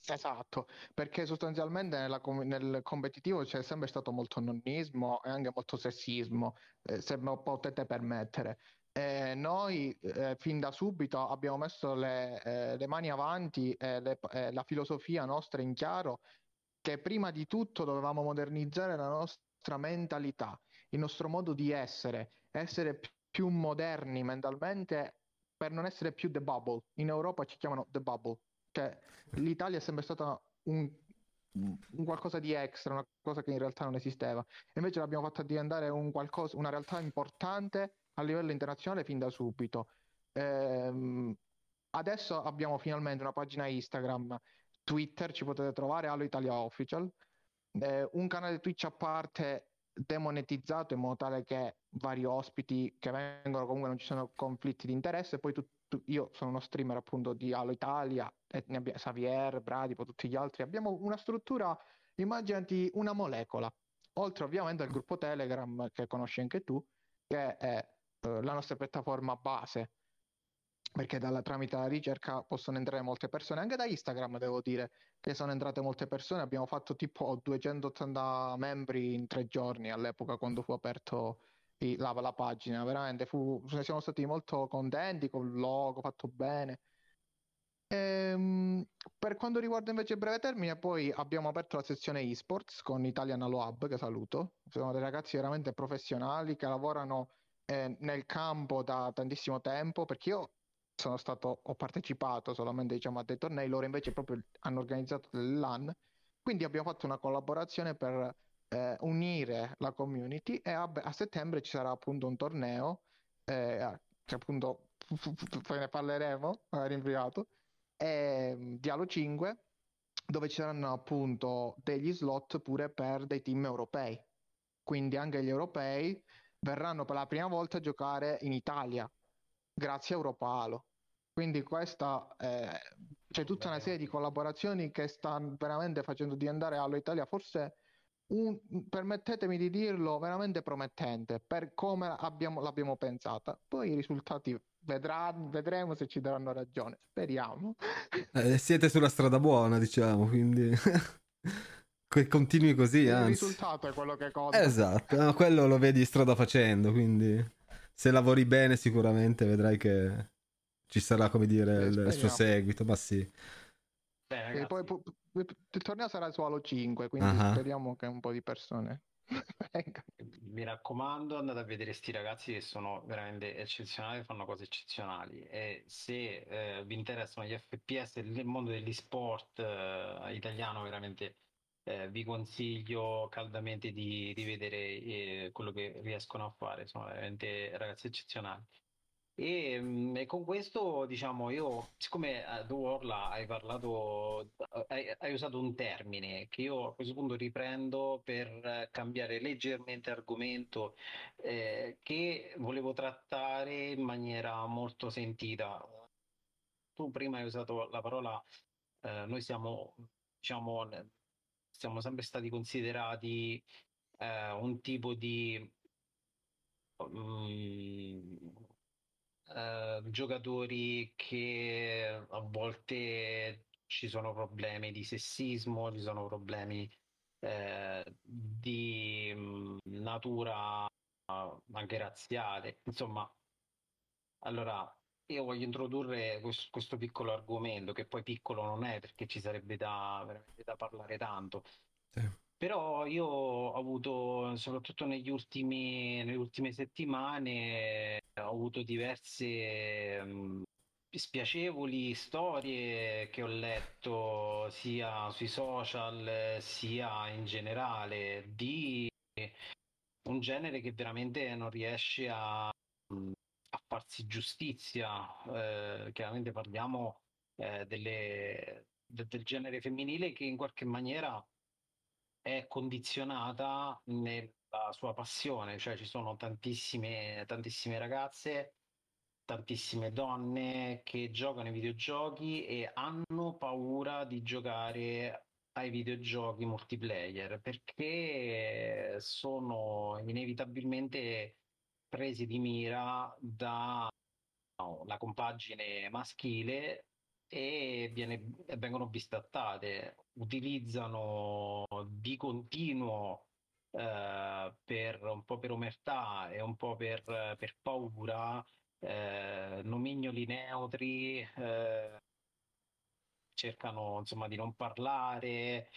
Esatto, perché sostanzialmente nella, nel competitivo c'è sempre stato molto nonnismo e anche molto sessismo, eh, se me lo potete permettere. Eh, noi eh, fin da subito abbiamo messo le, eh, le mani avanti e eh, la filosofia nostra in chiaro che prima di tutto dovevamo modernizzare la nostra mentalità, il nostro modo di essere, essere più moderni mentalmente per non essere più the bubble. In Europa ci chiamano the bubble, cioè l'Italia è sempre stata un, un qualcosa di extra, una cosa che in realtà non esisteva. Invece l'abbiamo fatta diventare un qualcosa, una realtà importante a livello internazionale fin da subito. Ehm, adesso abbiamo finalmente una pagina Instagram, Twitter, ci potete trovare Allo Italia Official, eh, un canale Twitch a parte demonetizzato in modo tale che vari ospiti che vengono comunque non ci sono conflitti di interesse, poi tu, tu, io sono uno streamer appunto di Allo Italia, abbiamo Xavier, Bradipo, tutti gli altri, abbiamo una struttura, immaginati una molecola, oltre ovviamente al gruppo Telegram che conosci anche tu, che è eh, la nostra piattaforma base, perché dalla, tramite la ricerca possono entrare molte persone, anche da Instagram devo dire che sono entrate molte persone, abbiamo fatto tipo 280 membri in tre giorni all'epoca quando fu aperto la, la pagina, veramente fu, siamo stati molto contenti con il logo fatto bene. Ehm, per quanto riguarda invece il breve termine, poi abbiamo aperto la sezione esports con Italian Halo Hub, che saluto. Sono dei ragazzi veramente professionali che lavorano eh, nel campo da tantissimo tempo, perché io sono stato, ho partecipato solamente diciamo, a dei tornei, loro invece proprio hanno organizzato delle LAN, quindi abbiamo fatto una collaborazione per eh, unire la community e a, a, settembre ci sarà appunto un torneo, eh, che appunto poi ne parleremo magari in privato, e, di Halo 5, dove ci saranno appunto degli slot pure per dei team europei. Quindi anche gli europei verranno per la prima volta a giocare in Italia grazie a Europa Halo. Quindi questa eh, c'è tutta una serie di collaborazioni che stanno veramente facendo diventare Halo Italia forse un, permettetemi di dirlo, veramente promettente per come abbiamo, l'abbiamo pensata. Poi i risultati vedrà, vedremo se ci daranno ragione. Speriamo. Eh, siete sulla strada buona, diciamo, quindi continui così. Il anzi. risultato è quello che conta. Esatto, no, quello lo vedi strada facendo, quindi se lavori bene sicuramente vedrai che ci sarà, come dire, il, il suo seguito, ma sì. Beh, e poi il torneo sarà su Halo 5, quindi uh-huh. speriamo che un po' di persone Mi raccomando, andate a vedere questi ragazzi che sono veramente eccezionali, fanno cose eccezionali e se eh, vi interessano gli FPS il mondo degli sport eh, italiano veramente eh, vi consiglio caldamente di, di vedere eh, quello che riescono a fare, sono veramente ragazzi eccezionali. E, mm, e, con questo, diciamo, io, siccome eh, tu Orla hai parlato, hai, hai, usato un termine che io a questo punto riprendo per cambiare leggermente argomento eh, che volevo trattare in maniera molto sentita. Tu prima hai usato la parola eh, noi siamo, diciamo, siamo sempre stati considerati eh, un tipo di um, uh, giocatori che a volte ci sono problemi di sessismo, ci sono problemi eh, di mh, natura anche razziale. Insomma, allora io voglio introdurre questo, questo, piccolo argomento, che poi piccolo non è perché ci sarebbe da, veramente da parlare tanto. Sì. Però io ho avuto, soprattutto negli ultimi, nelle ultime settimane, ho avuto diverse mh, spiacevoli storie che ho letto sia sui social sia in generale di un genere che veramente non riesce a, a farsi giustizia. Eh, chiaramente parliamo eh, delle, de, del genere femminile che in qualche maniera è condizionata nella sua passione, cioè ci sono tantissime, tantissime ragazze, tantissime donne che giocano ai videogiochi e hanno paura di giocare ai videogiochi multiplayer perché sono inevitabilmente presi di mira dalla no, compagine maschile e viene, vengono bistattate, utilizzano di continuo eh, per un po' per omertà e un po' per, per paura eh, nomignoli neutri, eh, cercano insomma di non parlare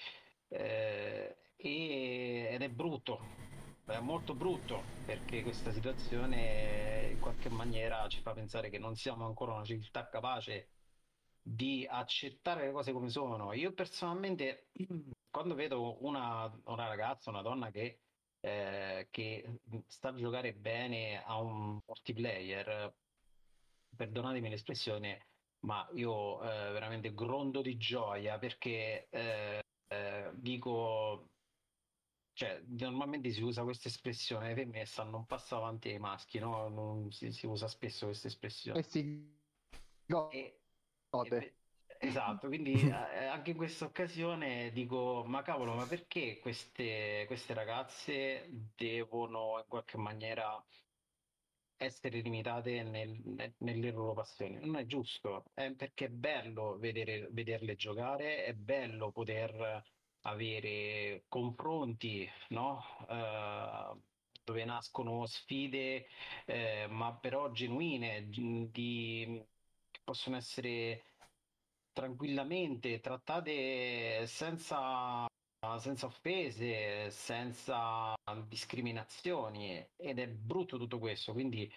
eh, ed è brutto, è molto brutto perché questa situazione in qualche maniera ci fa pensare che non siamo ancora una civiltà capace di accettare le cose come sono. Io personalmente, quando vedo una, una ragazza, una donna che, eh, che sta a giocare bene a un multiplayer, perdonatemi l'espressione, ma io eh, veramente grondo di gioia perché eh, eh, dico, cioè, normalmente si usa questa espressione, stanno un passo avanti ai maschi, no? Non si, si usa spesso questa espressione. E si gode. E, esatto, quindi eh, anche in questa occasione dico, ma cavolo, ma perché queste, queste ragazze devono in qualche maniera essere limitate nel, nel, nelle loro passioni. Non è giusto, è perché è bello vedere, vederle giocare, è bello poter avere confronti, no? Uh, dove nascono sfide, eh, ma però genuine, di, che possono essere tranquillamente trattate senza senza offese, senza discriminazioni ed è brutto tutto questo, quindi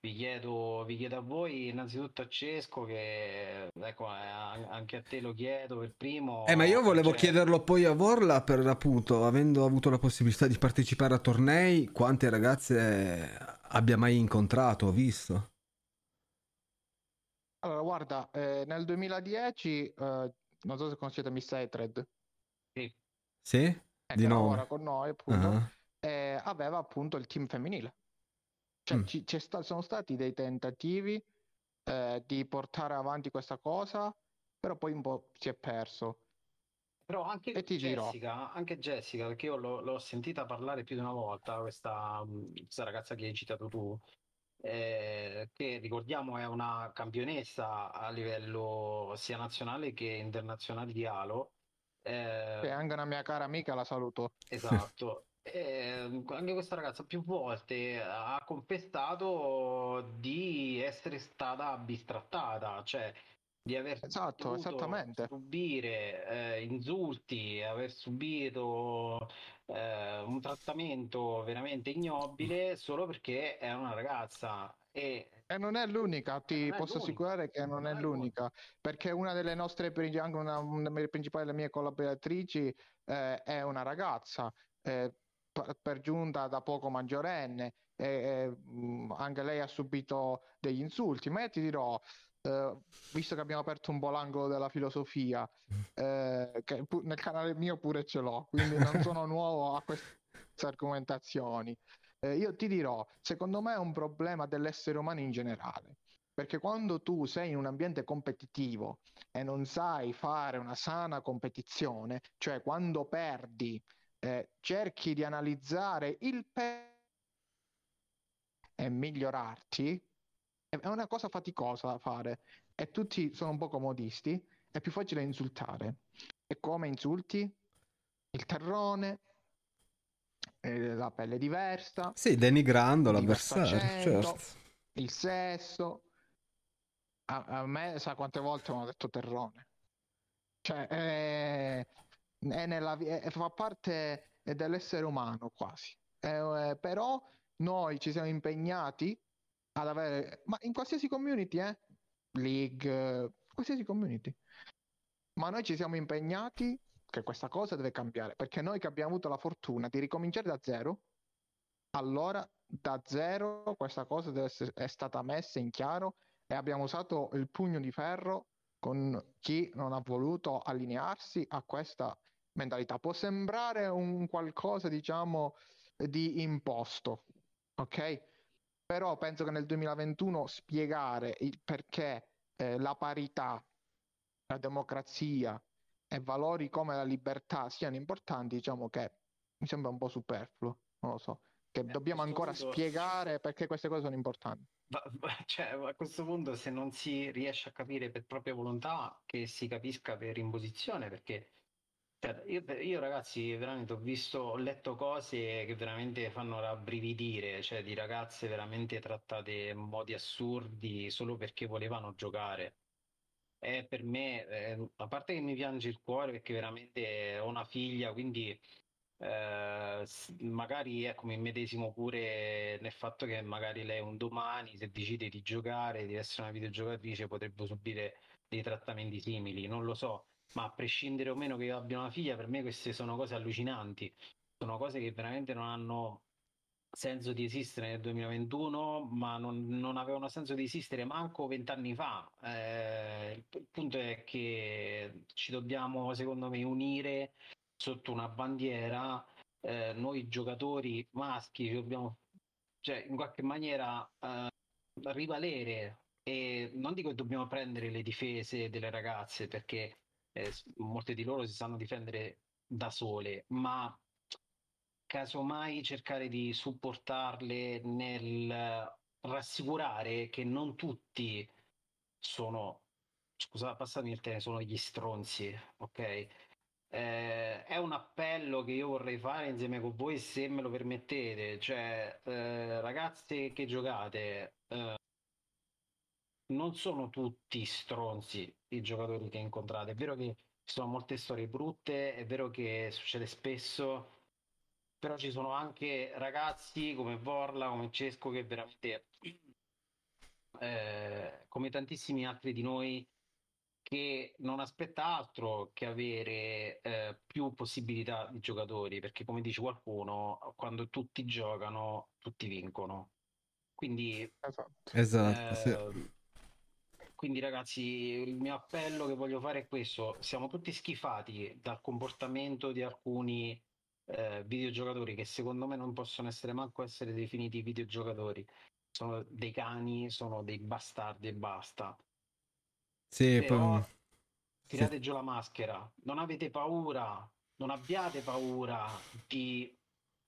vi chiedo, vi chiedo a voi, innanzitutto a Cesco, che ecco, eh, anche a te lo chiedo per primo. Eh, ma io volevo cioè... chiederlo poi a Vorla per appunto, avendo avuto la possibilità di partecipare a tornei, quante ragazze abbia mai incontrato, visto? Allora, guarda, eh, nel 2010, eh, non so se conoscete Miss Hatred. Sì. Sì? Eh, di lavora con noi, appunto, uh-huh. eh, aveva appunto il team femminile. Cioè, mm. ci, sta, sono stati dei tentativi eh, di portare avanti questa cosa, però poi un po' si è perso. Però anche Jessica, anche Jessica, perché io l'ho, l'ho, sentita parlare più di una volta, questa, questa ragazza che hai citato tu, eh, che ricordiamo è una campionessa a livello sia nazionale che internazionale di Halo, eh, e anche una mia cara amica la saluto. Esatto. Eh, anche questa ragazza più volte ha confessato di essere stata bistrattata, cioè di aver esatto, subire eh, insulti, aver subito eh, un trattamento veramente ignobile solo perché è una ragazza e, e non è l'unica, ti posso l'unica. assicurare che non, non è, è l'unica, l'unica, perché una delle nostre, anche una, una delle principali delle mie collaboratrici eh, è una ragazza, eh, per giunta da poco maggiorenne, e, anche lei ha subito degli insulti, ma io ti dirò, eh, visto che abbiamo aperto un po' l'angolo della filosofia, eh, che pu- nel canale mio pure ce l'ho, quindi non sono nuovo a queste argomentazioni. Eh, io ti dirò, secondo me è un problema dell'essere umano in generale. Perché quando tu sei in un ambiente competitivo e non sai fare una sana competizione, cioè quando perdi, eh, cerchi di analizzare il per e migliorarti, è una cosa faticosa da fare e tutti sono un po' comodisti, è più facile insultare. E come insulti? Il terrone, eh, la pelle diversa. Sì, denigrando l'avversario, certo. Il sesso. A, a, me sa quante volte mi hanno detto terrone. Cioè, è nella, è, fa parte dell'essere umano quasi. Eh, però noi ci siamo impegnati ad avere, ma in qualsiasi community, eh? League, qualsiasi community. Ma noi ci siamo impegnati che questa cosa deve cambiare, perché noi che abbiamo avuto la fortuna di ricominciare da zero, allora da zero questa cosa essere, è stata messa in chiaro e abbiamo usato il pugno di ferro con chi non ha voluto allinearsi a questa mentalità. Può sembrare un qualcosa, diciamo, di imposto, ok? Però penso che nel 2021 spiegare il perché eh, la parità, la democrazia e valori come la libertà siano importanti, diciamo che mi sembra un po' superfluo, non lo so, che eh, dobbiamo ancora punto... spiegare perché queste cose sono importanti. Cioè, a questo punto se non si riesce a capire per propria volontà, che si capisca per imposizione, perché cioè, io, io, ragazzi veramente ho visto, ho letto cose che veramente fanno rabbrividire, cioè di ragazze veramente trattate in modi assurdi solo perché volevano giocare. E per me, eh, a parte che mi piange il cuore perché veramente ho una figlia, quindi eh, magari ecco, mi medesimo pure nel fatto che magari lei un domani, se decide di giocare, di essere una videogiocatrice, potrebbe subire dei trattamenti simili, non lo so ma a prescindere o meno che io abbia una figlia, per me queste sono cose allucinanti, sono cose che veramente non hanno senso di esistere nel 2021, ma non, non avevano senso di esistere manco vent'anni fa. Eh, il punto è che ci dobbiamo, secondo me, unire sotto una bandiera. Eh, noi giocatori maschi dobbiamo, cioè, in qualche maniera eh, rivalere e non dico che dobbiamo prendere le difese delle ragazze perché eh, molte di loro si sanno difendere da sole, ma casomai cercare di supportarle nel rassicurare che non tutti sono, scusa, passami il termine, sono gli stronzi, ok? Eh, è un appello che io vorrei fare insieme con voi se me lo permettete, cioè eh, ragazze che giocate, eh, non sono tutti stronzi i giocatori che incontrate. È vero che ci sono molte storie brutte, è vero che succede spesso, però ci sono anche ragazzi come Vorla, come Cesco, che veramente, eh, come tantissimi altri di noi, che non aspetta altro che avere eh, più possibilità di giocatori, perché come dice qualcuno, quando tutti giocano, tutti vincono. Quindi esatto, esatto eh, sì quindi ragazzi, il mio appello che voglio fare è questo, siamo tutti schifati dal comportamento di alcuni eh, videogiocatori che secondo me non possono essere manco essere definiti videogiocatori. Sono dei cani, sono dei bastardi e basta. Sì, Però, poi... tirate sì. giù la maschera, non avete paura, non abbiate paura di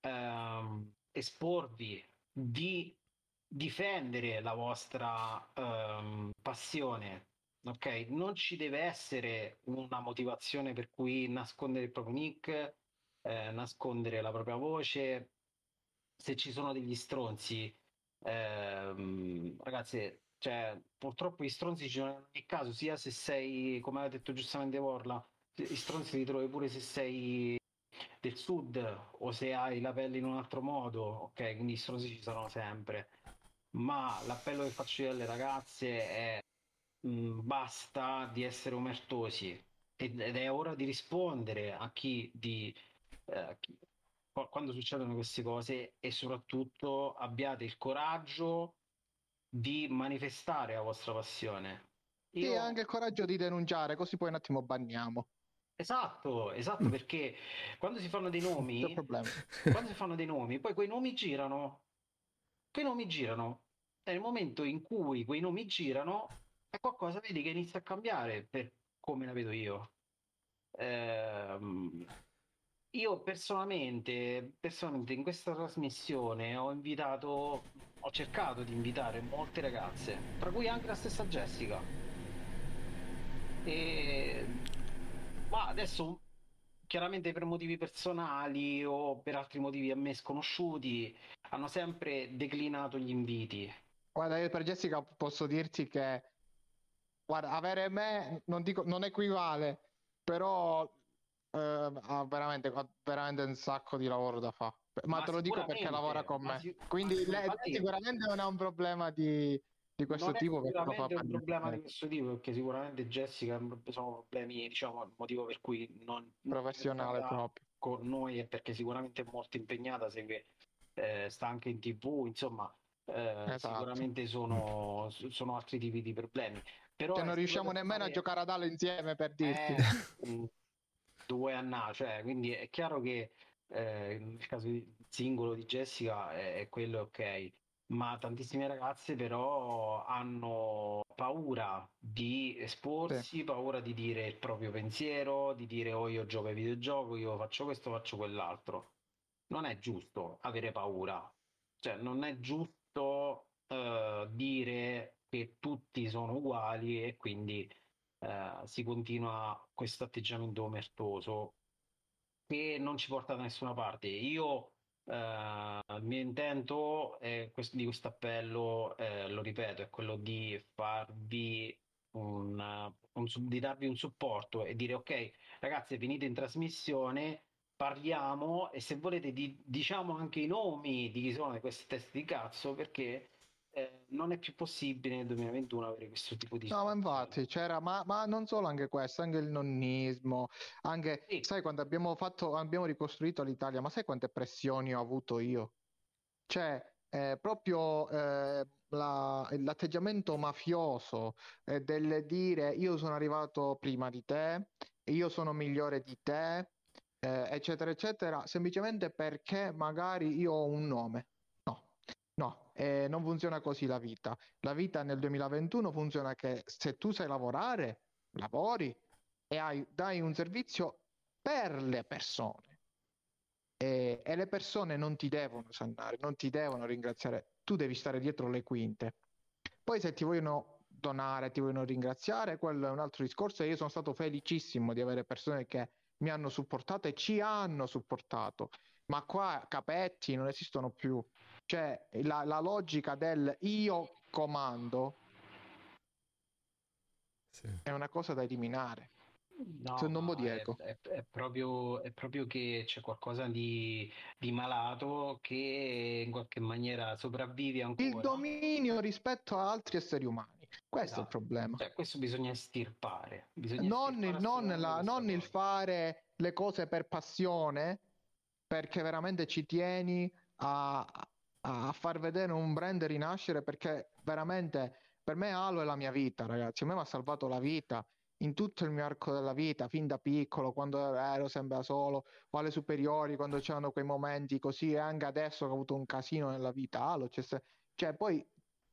ehm, esporvi, di difendere la vostra um, passione. Ok, non ci deve essere una motivazione per cui nascondere il proprio nick, eh, nascondere la propria voce. Se ci sono degli stronzi, ehm, ragazzi, cioè, purtroppo gli stronzi ci sono in ogni caso, sia se sei, come ha detto giustamente Vorla, gli stronzi li trovi pure se sei del sud o se hai la pelle in un altro modo, ok? Quindi gli stronzi ci sono sempre ma l'appello che faccio io alle ragazze è mh, mm, basta di essere omertosi ed, è ora di rispondere a chi di eh, chi, quando succedono queste cose e soprattutto abbiate il coraggio di manifestare la vostra passione. Io... E anche il coraggio di denunciare, così poi un attimo banniamo. Esatto, esatto, mm. perché quando si fanno dei nomi, quando si fanno dei nomi, poi quei nomi girano quei nomi girano nel momento in cui quei nomi girano, è qualcosa vedi che inizia a cambiare per come la vedo io. Ehm, io personalmente, personalmente in questa trasmissione ho invitato, ho cercato di invitare molte ragazze, tra cui anche la stessa Jessica. E... Ma adesso, chiaramente per motivi personali o per altri motivi a me sconosciuti, hanno sempre declinato gli inviti. Guarda, io per Jessica posso dirti che, guarda, avere me non, dico, non equivale, però eh, ha veramente, veramente un sacco di lavoro da fare. Ma, Ma te lo dico perché lavora con me. si- Quindi lei sicuramente non ha un problema di, di questo non è tipo sicuramente per un problema di me. questo tipo, perché sicuramente Jessica sono problemi, diciamo, il motivo per cui non è professionale proprio. con noi è perché sicuramente è molto impegnata, segue, eh, sta anche in TV, insomma, eh, Esatto. sicuramente sono, sono altri tipi di problemi. Però Che non è riusciamo nemmeno a fare- giocare ad Halo insieme per dirti. eh, due anni, cioè, quindi è chiaro che eh, nel caso di- singolo di Jessica è, è quello ok, ma tantissime ragazze però hanno paura di esporsi, paura di dire il proprio pensiero, di dire oh io gioco ai videogiochi, io faccio questo, faccio quell'altro. Non è giusto avere paura, cioè non è giusto eh, dire che tutti sono uguali e quindi eh, si continua questo atteggiamento omertoso che non ci porta da nessuna parte. Io eh, il mio intento è questo- di questo appello, eh, lo ripeto, è quello di farvi un, un di darvi un supporto e dire ok, ragazzi, venite in trasmissione, parliamo e se volete di- diciamo anche i nomi di chi sono di queste teste di cazzo perché eh, non è più possibile nel 2021 avere questo tipo di No, ma infatti c'era, ma, ma non solo anche questo, anche il nonnismo, anche, Sì. sai, quando abbiamo fatto, abbiamo ricostruito l'Italia, ma sai quante pressioni ho avuto io? Cioè, eh, proprio eh, la- l'atteggiamento mafioso eh, del dire io sono arrivato prima di te, io sono migliore di te, eh, eccetera, eccetera, semplicemente perché magari io ho un nome. Eh, non funziona così la vita. La vita nel 2021 funziona che se tu sai lavorare, lavori e hai- dai un servizio per le persone. E, e le persone non ti devono sannare, non ti devono ringraziare, tu devi stare dietro le quinte. Poi se ti vogliono donare, ti vogliono ringraziare, quello è un altro discorso. Io sono stato felicissimo di avere persone che mi hanno supportato e ci hanno supportato. Ma qua capetti non esistono più. Cioè, la, la logica del io comando Sì. è una cosa da eliminare. No, Se non ma vuoi è, ecco. è- è proprio, è proprio che c'è qualcosa di, di malato che in qualche maniera sopravvive Il ancora. dominio rispetto a altri esseri umani. Questo è il Esatto. problema. Cioè, questo bisogna estirpare. Bisogna Non, estirpare il- non la- non il fare le cose per passione, perché veramente ci tieni a, a far vedere un brand rinascere, perché veramente per me Halo è la mia vita, ragazzi. A me mi ha salvato la vita in tutto il mio arco della vita, fin da piccolo, quando ero sempre da solo, o alle superiori, quando c'erano quei momenti così, e anche adesso che ho avuto un casino nella vita. Halo, c'è se- cioè poi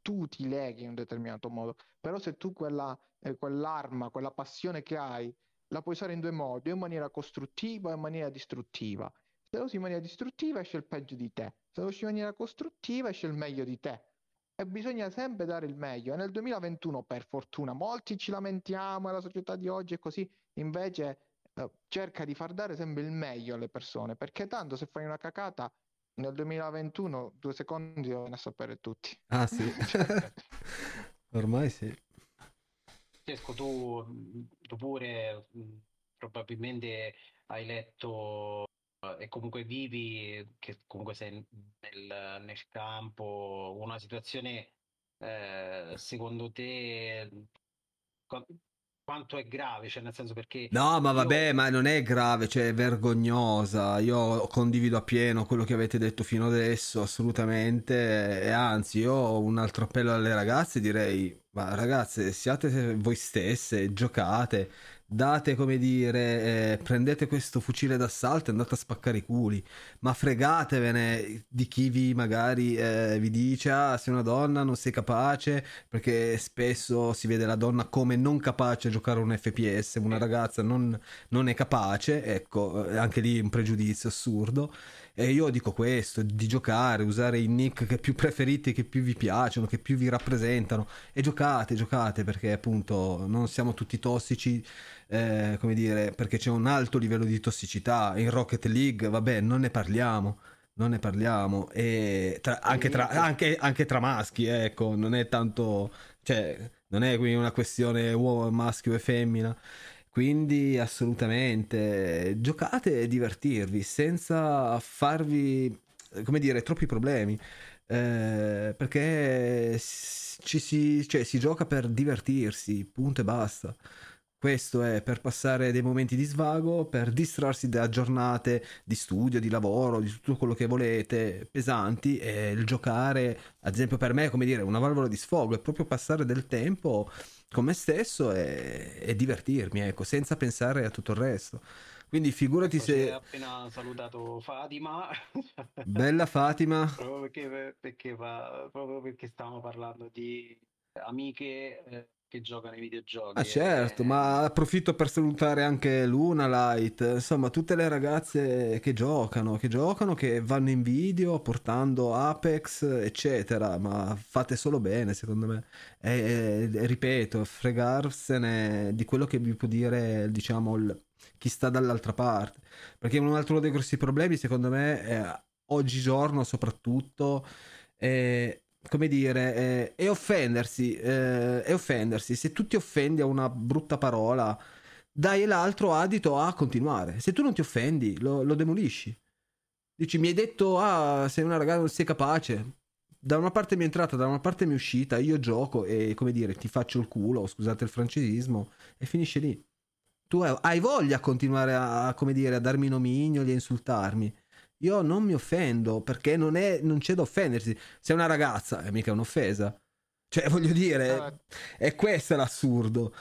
tu ti leghi in un determinato modo, però se tu quella, eh, quell'arma, quella passione che hai, la puoi usare in due modi, in maniera costruttiva o in maniera distruttiva. Se la usi in maniera distruttiva esce il peggio di te, se la usi in maniera costruttiva esce il meglio di te. E bisogna sempre dare il meglio. E nel 2021, per fortuna, molti ci lamentiamo, e la società di oggi è così, invece eh, cerca di far dare sempre il meglio alle persone, perché tanto se fai una cacata nel 2021, due secondi devono a sapere tutti. Ah sì, ormai sì. Francesco, tu, tu pure probabilmente hai letto e comunque vivi, che comunque sei nel, nel campo, una situazione eh, secondo te qua- quanto è grave? Cioè nel senso perché No, ma io- vabbè, ma non è grave, cioè è vergognosa. Io condivido appieno quello che avete detto fino adesso, assolutamente. E anzi, io ho un altro appello alle ragazze, direi Ma ragazze, siate voi stesse, giocate, date come dire, eh, prendete questo fucile d'assalto e andate a spaccare i culi, ma fregatevene di chi vi magari eh, vi dice, ah, sei una donna, non sei capace, perché spesso si vede la donna come non capace a giocare un FPS, una ragazza non, non è capace, ecco, eh, anche lì un pregiudizio assurdo. E io dico questo, di giocare, usare i nick che più preferiti, che più vi piacciono, che più vi rappresentano. E giocate, giocate, perché appunto non siamo tutti tossici, eh, come dire, perché c'è un alto livello di tossicità. In Rocket League, vabbè, non ne parliamo. Non ne parliamo. E tra, anche, tra, anche, anche tra maschi, ecco, non è tanto... Cioè, non è una questione uomo, maschio e femmina. Quindi assolutamente giocate e divertirvi senza farvi, come dire, troppi problemi. Eh, perché ci si, cioè, si gioca per divertirsi, punto e basta. Questo è per passare dei momenti di svago, per distrarsi da giornate di studio, di lavoro, di tutto quello che volete, pesanti, e il giocare, ad esempio per me, è come dire, una valvola di sfogo, è proprio passare del tempo con me stesso e, e divertirmi, ecco, senza pensare a tutto il resto. Quindi figurati se... Ho appena salutato Fatima. Bella Fatima. proprio perché, perché, proprio perché stavamo parlando di amiche eh, che giocano ai videogiochi. Ah certo, e... ma approfitto per salutare anche Luna Light, insomma tutte le ragazze che giocano, che giocano, che vanno in video portando Apex, eccetera, ma fate solo bene secondo me. E, e ripeto, fregarsene di quello che vi può dire, diciamo, il, chi sta dall'altra parte. Perché un altro dei grossi problemi secondo me è oggigiorno soprattutto... È come dire, eh, è offendersi, eh, è offendersi. Se tu ti offendi a una brutta parola, dai l'altro adito a continuare. Se tu non ti offendi, lo, lo demolisci. Dici, mi hai detto, ah, sei una ragazza, non sei capace. Da una parte mi è entrata, da una parte mi è uscita, io gioco e, come dire, ti faccio il culo, scusate il francesismo, e finisce lì. Tu hai voglia a continuare a, come dire, a darmi nomignoli, a insultarmi io non mi offendo perché non, è, non c'è da offendersi. Se è una ragazza, è mica un'offesa. Cioè, voglio dire, ah. è questo l'assurdo.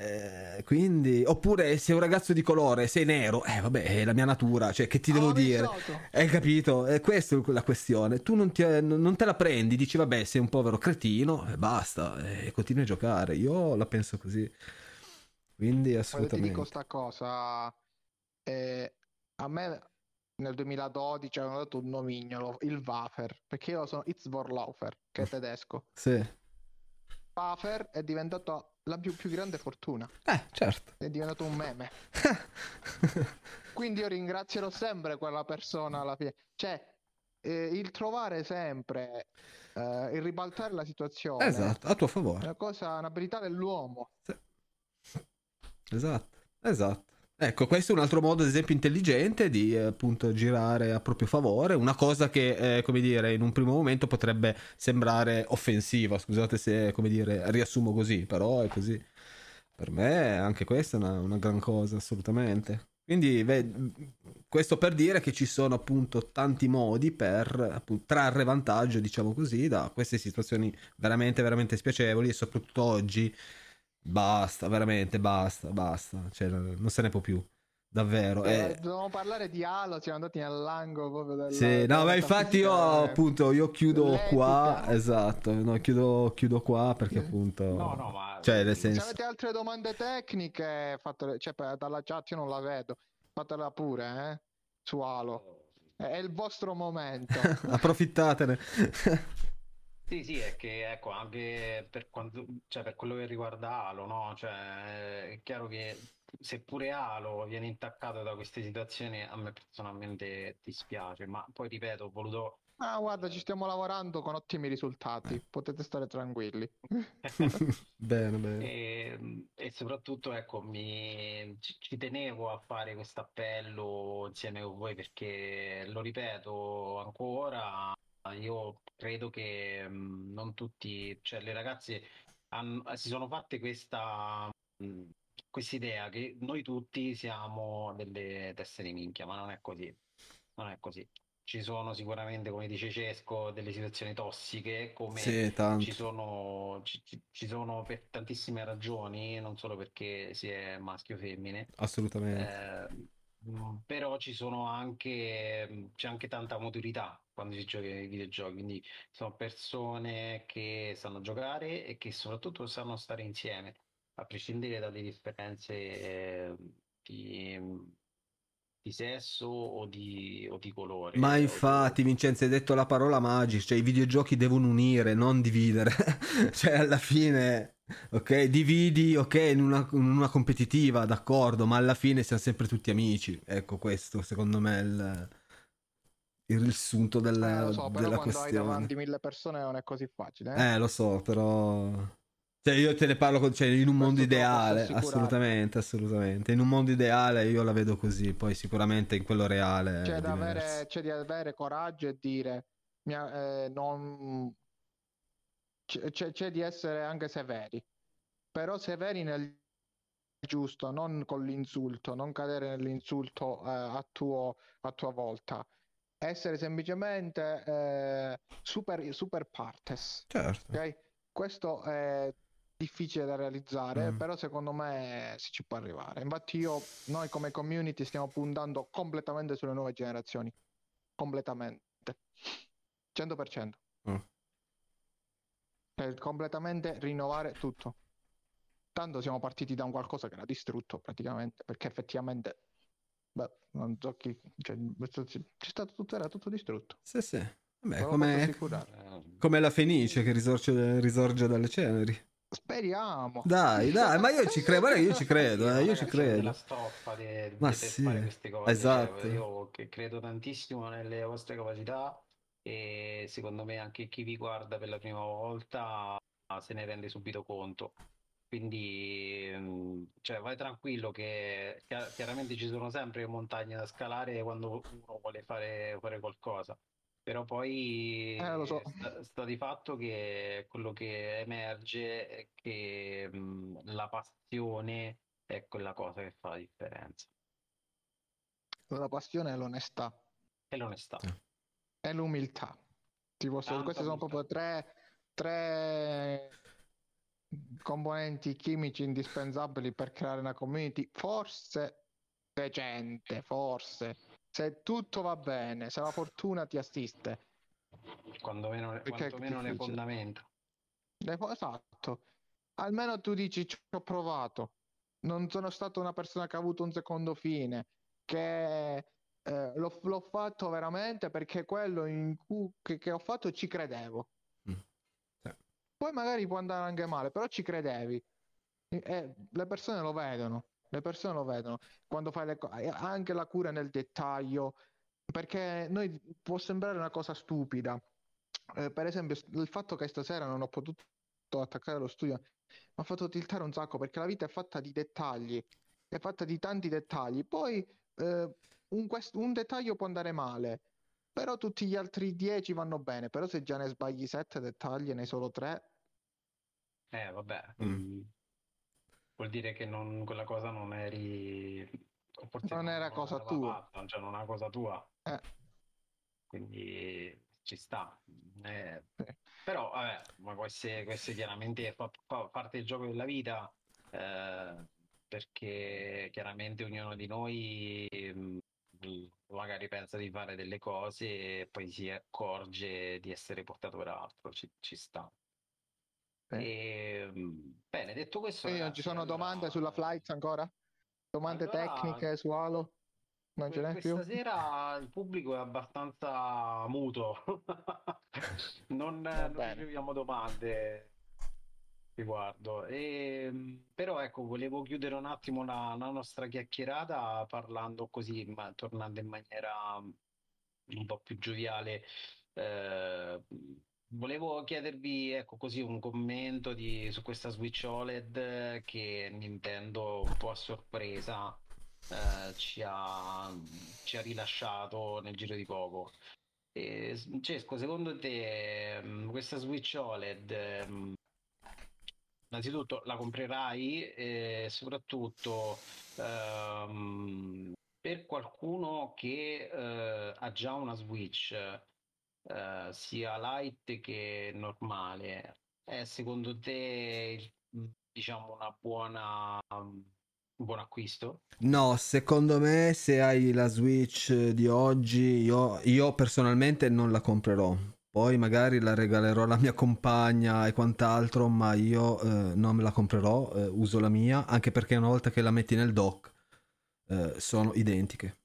Eh, quindi, oppure se è un ragazzo di colore, sei nero, eh vabbè, è la mia natura, cioè che ti devo oh, dire? Hai capito? È questa la questione. Tu non, ti, non, te la prendi, dici vabbè, sei un povero cretino e basta, e continui a giocare. Io la penso così. Quindi assolutamente. Ti dico sta cosa. Eh, a me nel 2012 hanno dato un nomignolo, il Wafer, perché io sono Itzvorlaufer, che è tedesco. sì. Wafer è diventato la più, più grande fortuna. Eh, certo. È diventato un meme. Quindi io ringrazierò sempre quella persona alla fine. Cioè, eh, il trovare sempre, eh, il ribaltare la situazione. Esatto, a tuo favore. È una cosa, un'abilità dell'uomo. Sì. Esatto, esatto. Ecco, questo è un altro modo, ad esempio, intelligente di eh, appunto girare a proprio favore, una cosa che, eh, come dire, in un primo momento potrebbe sembrare offensiva, scusate se, come dire, riassumo così, però è così. Per me anche questa è una, una gran cosa, assolutamente. Quindi, beh, questo per dire che ci sono appunto tanti modi per appunto, trarre vantaggio, diciamo così, da queste situazioni veramente, veramente spiacevoli e soprattutto oggi Basta, veramente, basta, basta. Cioè, non se ne può più. Davvero. Eh, eh. Dobbiamo parlare di Halo, siamo andati nell'angolo proprio del... Sì, no, ma infatti io appunto, io chiudo l'etica. qua, esatto, no, chiudo, chiudo qua perché appunto... No, no, ma... Cioè, nel senso... Se avete altre domande tecniche, fatele, cioè dalla chat io non la vedo, fatela pure, eh, su Halo. È il vostro momento. Approfittatene. Sì, sì, è che ecco, anche per, quanto, cioè, per quello che riguarda Halo, no? Cioè, è chiaro che seppure Halo viene intaccato da queste situazioni, a me personalmente dispiace, ma poi ripeto, ho voluto... Ah, guarda, ci stiamo lavorando con ottimi risultati, potete stare tranquilli. bene, bene. E, e, soprattutto, ecco, mi, ci, ci tenevo a fare questo appello insieme con voi perché, lo ripeto ancora, io credo che mh, mm, non tutti, cioè le ragazze hanno, si sono fatte questa mm, idea che noi tutti siamo delle teste di minchia, ma non è così. Non è così. ci sono sicuramente, come dice Cesco, delle situazioni tossiche, come Sì, tanto. ci sono, ci, ci- ci sono per tantissime ragioni, non solo perché si è maschio o femmine, Assolutamente. eh, però ci sono anche, c'è anche tanta maturità quando si gioca ai videogiochi, quindi sono persone che sanno giocare e che soprattutto sanno stare insieme, a prescindere dalle differenze eh, di, di sesso o di, o di colore. Ma o di- infatti, Vincenzo, hai detto la parola magica, cioè i videogiochi devono unire, non dividere. Cioè, alla fine, ok, dividi, ok, in una, in una competitiva, d'accordo, ma alla fine siamo sempre tutti amici. Ecco, questo secondo me è il, il riassunto Eh, del- lo so, della quando hai questione. davanti mille persone non è così facile. eh. Eh, lo so, però... Cioè, io te ne parlo con- cioè, in un mondo Questo posso ideale, assolutamente, assolutamente. In un mondo ideale io la vedo così, poi sicuramente in quello reale C'è è da avere, c'è di avere coraggio e dire, mi ha- eh, non... c'è, c'è- di essere anche severi, però severi nel giusto, non con l'insulto, non cadere nell'insulto eh, a tuo, a tua volta. Essere semplicemente eh, super, super partes, Certo. ok? Questo è difficile da realizzare, Mm. però secondo me si ci può arrivare. Infatti io, noi come community stiamo puntando completamente sulle nuove generazioni, completamente, 100%. Mm. Per completamente rinnovare tutto. Tanto siamo partiti da un qualcosa che era distrutto praticamente, perché effettivamente, beh, non so chi, cioè, c'è stato tutto, era tutto distrutto. Sì, sì. Vabbè, come, come la Fenice che risorge, risorge dalle ceneri. Speriamo. Dai, dai, ma io ci credo, guarda io ci credo, eh, io ci credo. stoffa de- de- Ma per sì, fare queste cose. esatto. Cioè, io credo tantissimo nelle vostre capacità e secondo me anche chi vi guarda per la prima volta se ne rende subito conto. Quindi, mm, cioè, vai tranquillo che chia- chiaramente ci sono sempre montagne da scalare quando uno vuole fare, fare qualcosa. Però poi Eh, lo so. sta, sta di fatto che quello che emerge è che mh, la passione è quella cosa che fa la differenza. La passione e l'onestà E l'onestà. Eh. E l'umiltà. Ti posso- Tanta queste sono umiltà. proprio tre, tre componenti chimici indispensabili per creare una community, forse decente, forse. Se tutto va bene, se la fortuna ti assiste. Quando meno, è quantomeno le fondamenta. Esatto. Almeno tu dici ci ho provato. Non sono stato una persona che ha avuto un secondo fine, che eh, l'ho, l'ho fatto veramente perché quello in cui, che, che ho fatto ci credevo. Mm. Sì. Poi magari può andare anche male, però ci credevi. E- e le persone lo vedono, le persone lo vedono quando fai le cose, anche la cura nel dettaglio, perché noi può sembrare una cosa stupida. Eh, per esempio, il fatto che stasera non ho potuto attaccare lo studio mi ha fatto tiltare un sacco perché la vita è fatta di dettagli, è fatta di tanti dettagli. Poi eh, un, quest- un dettaglio può andare male, però tutti gli altri 10 vanno bene. Però se già ne sbagli 7 dettagli e ne hai solo 3, Eh, vabbè. Mm. mm, Vuol dire che non- quella cosa non eri... forse Non era cosa tua. fatta, cioè non è una cosa tua. eh, Quindi ci sta. Eh. Però, vabbè, ma queste, queste chiaramente fa, fa parte del gioco della vita, eh, perché chiaramente ognuno di noi mh, magari pensa di fare delle cose e poi si accorge di essere portato per altro, ci, ci sta. E, mh, bene, detto questo, Quindi non ci sono allora- domande sulla flights ancora? Domande Allora, tecniche su Halo? Non ce n'è più? Questa sera il pubblico è abbastanza muto, non, non riceviamo domande riguardo. E, però ecco, volevo chiudere un attimo la, la nostra chiacchierata parlando così, ma tornando in maniera un po' più gioviale. Eh, volevo chiedervi, ecco, così un commento di- su questa Switch OLED che Nintendo un po' a sorpresa eh, ci ha, ci ha rilasciato nel giro di poco. E, Cesco, secondo te mh, questa Switch OLED, mh, innanzitutto la comprerai e soprattutto ehm, per qualcuno che eh, ha già una Switch, eh, sia light che normale, è secondo te diciamo una buona un buon acquisto? No, secondo me se hai la Switch di oggi, io, io personalmente non la comprerò. Poi magari la regalerò alla mia compagna e quant'altro, ma io eh, non me la comprerò, eh, uso la mia, anche perché una volta che la metti nel dock eh, sono identiche.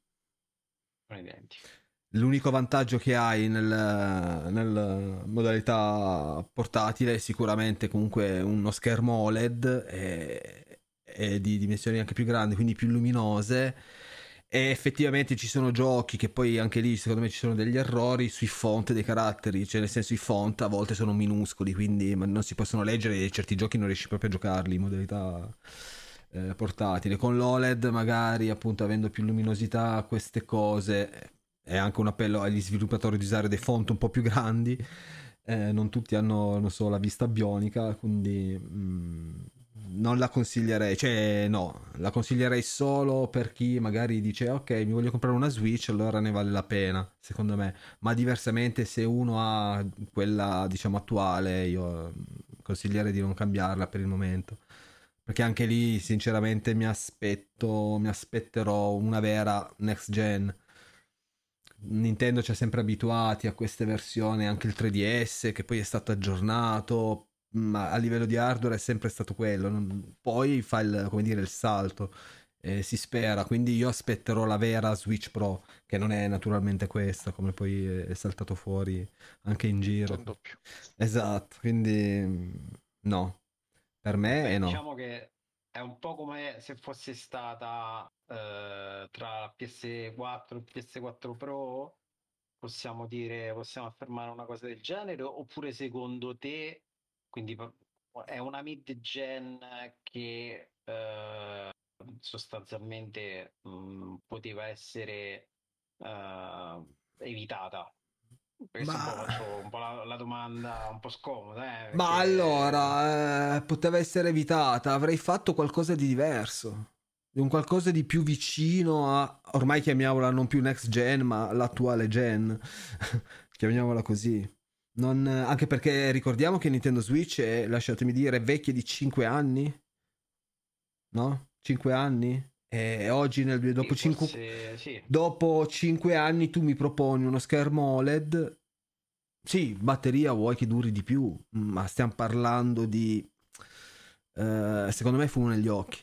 Sono identiche. L'unico vantaggio che hai nel, nel, modalità portatile è sicuramente comunque uno schermo OLED e, e di dimensioni anche più grandi, quindi più luminose. E effettivamente ci sono giochi che poi anche lì secondo me ci sono degli errori sui font dei caratteri, cioè nel senso i font a volte sono minuscoli, quindi non si possono leggere e certi giochi non riesci proprio a giocarli in modalità eh, portatile. Con l'OLED magari appunto avendo più luminosità queste cose è anche un appello agli sviluppatori di usare dei font un po' più grandi. Eh, non tutti hanno, non so, la vista bionica, quindi mh, mm, non la consiglierei. Cioè, no, la consiglierei solo per chi magari dice: Ok, mi voglio comprare una Switch, allora ne vale la pena, secondo me. Ma diversamente, se uno ha quella, diciamo, attuale, io consiglierei di non cambiarla per il momento. Perché anche lì, sinceramente, mi aspetto, mi aspetterò una vera next gen Nintendo ci ha sempre abituati a queste versioni, anche il 3DS che poi è stato aggiornato, ma a livello di hardware è sempre stato quello. Poi fa il, come dire, il salto, eh, si spera, quindi io aspetterò la vera Switch Pro, che non è naturalmente questa, come poi è saltato fuori anche in giro. Esatto, quindi no, per me Beh, è no. Diciamo che è un po' come se fosse stata eh, tra PS4 e PS4 Pro, possiamo dire, possiamo affermare una cosa del genere, oppure secondo te, quindi è una mid-gen che eh, sostanzialmente mh, mm, poteva essere eh, evitata questo ma... un po' faccio un po' la, la, domanda un po' scomoda. Eh, perché... Ma allora, eh, poteva essere evitata, avrei fatto qualcosa di diverso. Un qualcosa di più vicino a, ormai chiamiamola non più next gen, ma l'attuale gen. chiamiamola così. Non, anche perché ricordiamo che Nintendo Switch è, lasciatemi dire, vecchia di 5 anni. No? 5 anni? E oggi, nel, dopo, sì, 5, forse, sì. dopo 5 anni, tu mi proponi uno schermo OLED. Sì, batteria vuoi che duri di più, ma stiamo parlando di. Eh, secondo me fumo negli occhi.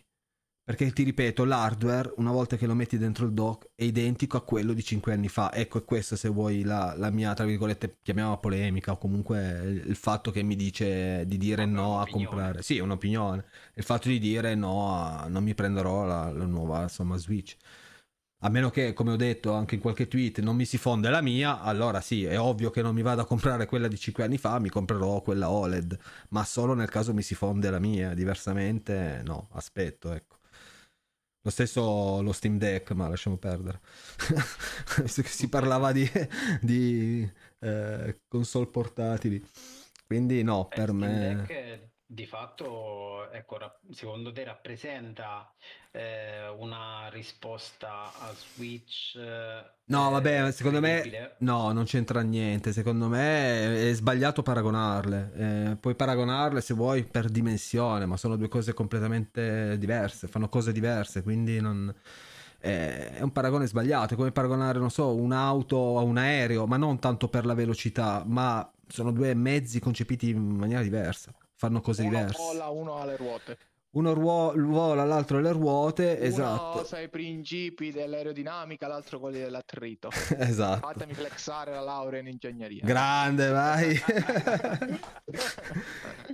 Perché ti ripeto, l'hardware, una volta che lo metti dentro il dock, è identico a quello di 5 anni fa. Ecco, è questa se vuoi la, la mia, tra virgolette, chiamiamola polemica, o comunque il fatto che mi dice di dire no, no a comprare. Sì, è un'opinione. Il fatto di dire no, a, non mi prenderò la, la nuova, insomma, Switch. A meno che, come ho detto anche in qualche tweet, non mi si fonde la mia, allora sì, è ovvio che non mi vado a comprare quella di 5 anni fa, mi comprerò quella OLED, ma solo nel caso mi si fonde la mia, diversamente no, aspetto, ecco. Lo stesso lo Steam Deck, ma lasciamo perdere. si parlava di, di eh, console portatili. Quindi no, eh, per Steam me... Deck di fatto, ecco, secondo te rappresenta eh, una risposta a Switch? Eh, no, vabbè, secondo me no, non c'entra niente. Secondo me è sbagliato paragonarle. Eh, puoi paragonarle se vuoi per dimensione, ma sono due cose completamente diverse, fanno cose diverse, quindi non è un paragone sbagliato. È come paragonare, non so, un'auto a un aereo, ma non tanto per la velocità, ma sono due mezzi concepiti in maniera diversa fanno cose uno diverse. Vola, uno ha le ruote. Uno ruo- vola, l'altro le ruote, uno esatto. sa i principi dell'aerodinamica, l'altro quelli dell'attrito. esatto. Fatemi flexare la laurea in ingegneria. Grande, vai.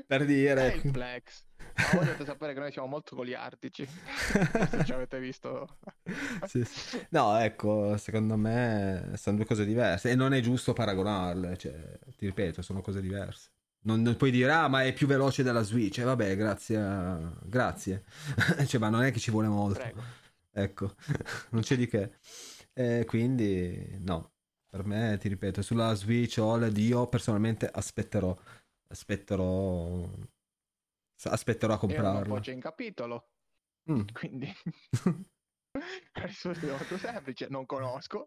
per dire. È il flex. Ma volete sapere che noi siamo molto goliardici. Se ci avete visto. sì, sì. No, ecco, secondo me sono due cose diverse e non è giusto paragonarle, cioè, ti ripeto, sono cose diverse. Non, puoi dire, ah, ma è più veloce della Switch. E eh, vabbè, grazie. A... Grazie. cioè, ma non è che ci vuole molto. Prego. Ecco, non c'è di che. E quindi, no. Per me, ti ripeto, sulla Switch OLED io personalmente aspetterò. Aspetterò. Aspetterò a comprarlo. E c'è in capitolo. Mm. Quindi. Risposta molto semplice, non conosco.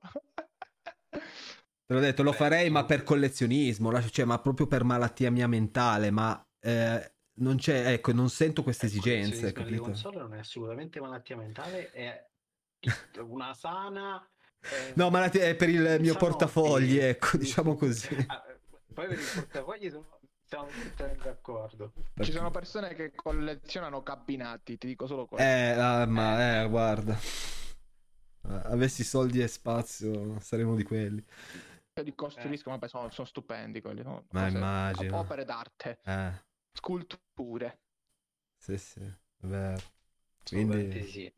Te l'ho detto, lo Beh, farei ma sì. per collezionismo, cioè, ma proprio per malattia mia mentale, ma eh, non c'è, ecco, non sento queste Ecco, esigenze, il capito? console non è assolutamente malattia mentale, è una sana... eh, No, malattia è per il mio diciamo, portafogli, sì, ecco, diciamo sì. così. Ah, poi per il portafogli sono- siamo tutti d'accordo. Ci sono persone che collezionano cabinati, ti dico solo questo. Eh, ah, ma, eh, guarda. Eh, Avessi soldi e spazio, sarei uno di quelli. Che li costruiscono, vabbè, sono, sono stupendi quelli. sono Ma cose- immagino. Opere d'arte, Eh, sculture. sì, sì, vero. Quindi- sì.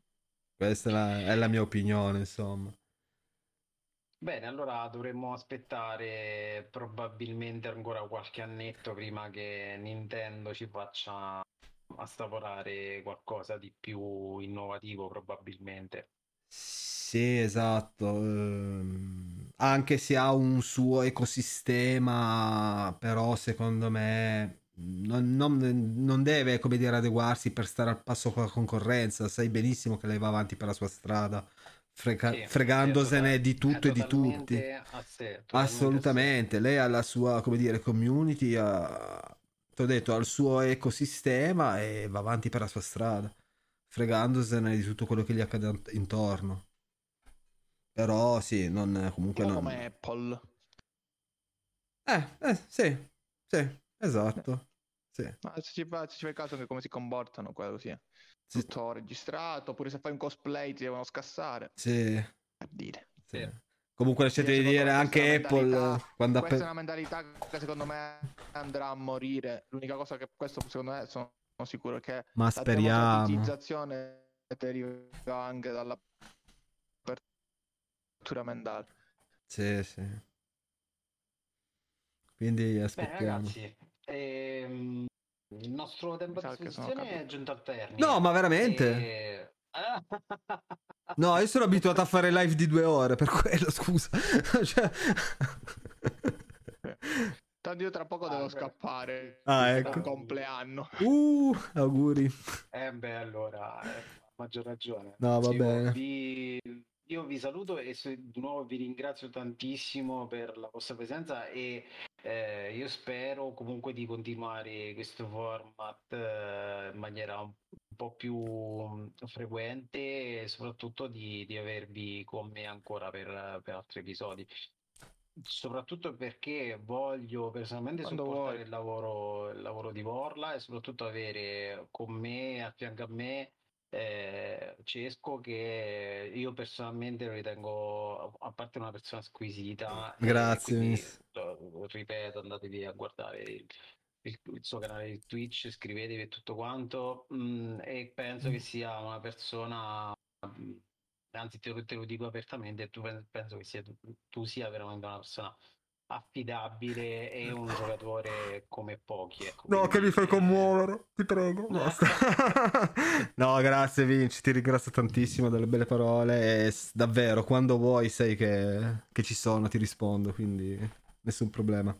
Questa è la, è la mia opinione, insomma. Bene, allora dovremmo aspettare probabilmente ancora qualche annetto prima che Nintendo ci faccia assaporare qualcosa di più innovativo, probabilmente. Sì, esatto. ehm, anche se ha un suo ecosistema, però secondo me non, non- non deve, come dire, adeguarsi per stare al passo con la concorrenza. Sai benissimo che lei va avanti per la sua strada, frega- Sì, fregandosene di tutto e di tutti. a sé. Assolutamente, lei ha la sua, come dire, community, ha, ti ho detto, ha il suo ecosistema e va avanti per la sua strada, fregandosene di tutto quello che gli accade intorno. Però sì, non, comunque non... come Apple. Eh, eh, sì, sì, esatto, sì. Ma se ci fa, se ci fai caso che come si comportano, quello sì. Sì, Tutto registrato, oppure se fai un cosplay ti devono scassare. sì, Per dire. sì. Sì. Comunque lasciate di Quindi, dire anche è Apple, quando. Questa è pe- una mentalità che secondo me andrà a morire. L'unica cosa che questo secondo me sono, sicuro che Ma la speriamo. democratizzazione deriva anche dall'apertura mentale. Sì, sì. Quindi aspettiamo. ragazzi, ehm, il nostro tempo sono disposizione è giunto al termine. No, ma veramente? E- Ah. No, io sono abituato a fare live di due ore, per quello, scusa. Cioè- Tanto io tra poco Ah, devo beh. scappare. Ah, ecco. un compleanno. Uh, auguri. Eh beh, allora, eh, maggior ragione. No, va Io bene. vi, io vi saluto e di nuovo vi ringrazio tantissimo per la vostra presenza e eh, io spero comunque di continuare questo format eh, in maniera un, po' più mm, frequente e soprattutto di, di avervi con me ancora per, per altri episodi. Soprattutto perché voglio personalmente Quando supportare il lavoro, il lavoro di Vorla e soprattutto avere con me, a fianco a me, eh, Cesco, che io personalmente lo ritengo, a parte una persona squisita, e Grazie, quindi, ripeto, andatevi a guardare il, il- il suo canale di Twitch, iscrivetevi e tutto quanto, mm, e penso che sia una persona, mm, anzi te lo, te lo dico apertamente, tu pen- penso che sia, tu, tu sia veramente una persona affidabile e un giocatore come pochi. Ecco, No, che mi fai commuovere, ti prego, basta. no, grazie Vinci, ti ringrazio tantissimo delle belle parole e davvero, quando vuoi sai che, che ci sono, ti rispondo, quindi nessun problema.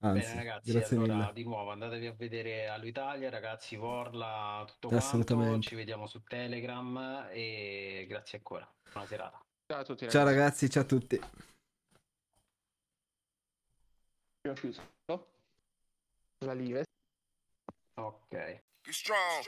Anzi, Bene ragazzi, grazie allora mille. di nuovo andatevi a vedere All'Italia, ragazzi, Vorla, tutto quanto, Assolutamente. ci vediamo su Telegram e grazie ancora, buona serata. Ciao a tutti Ciao ragazzi. ragazzi, ciao a tutti. Ho chiuso la live. Ok. Strong.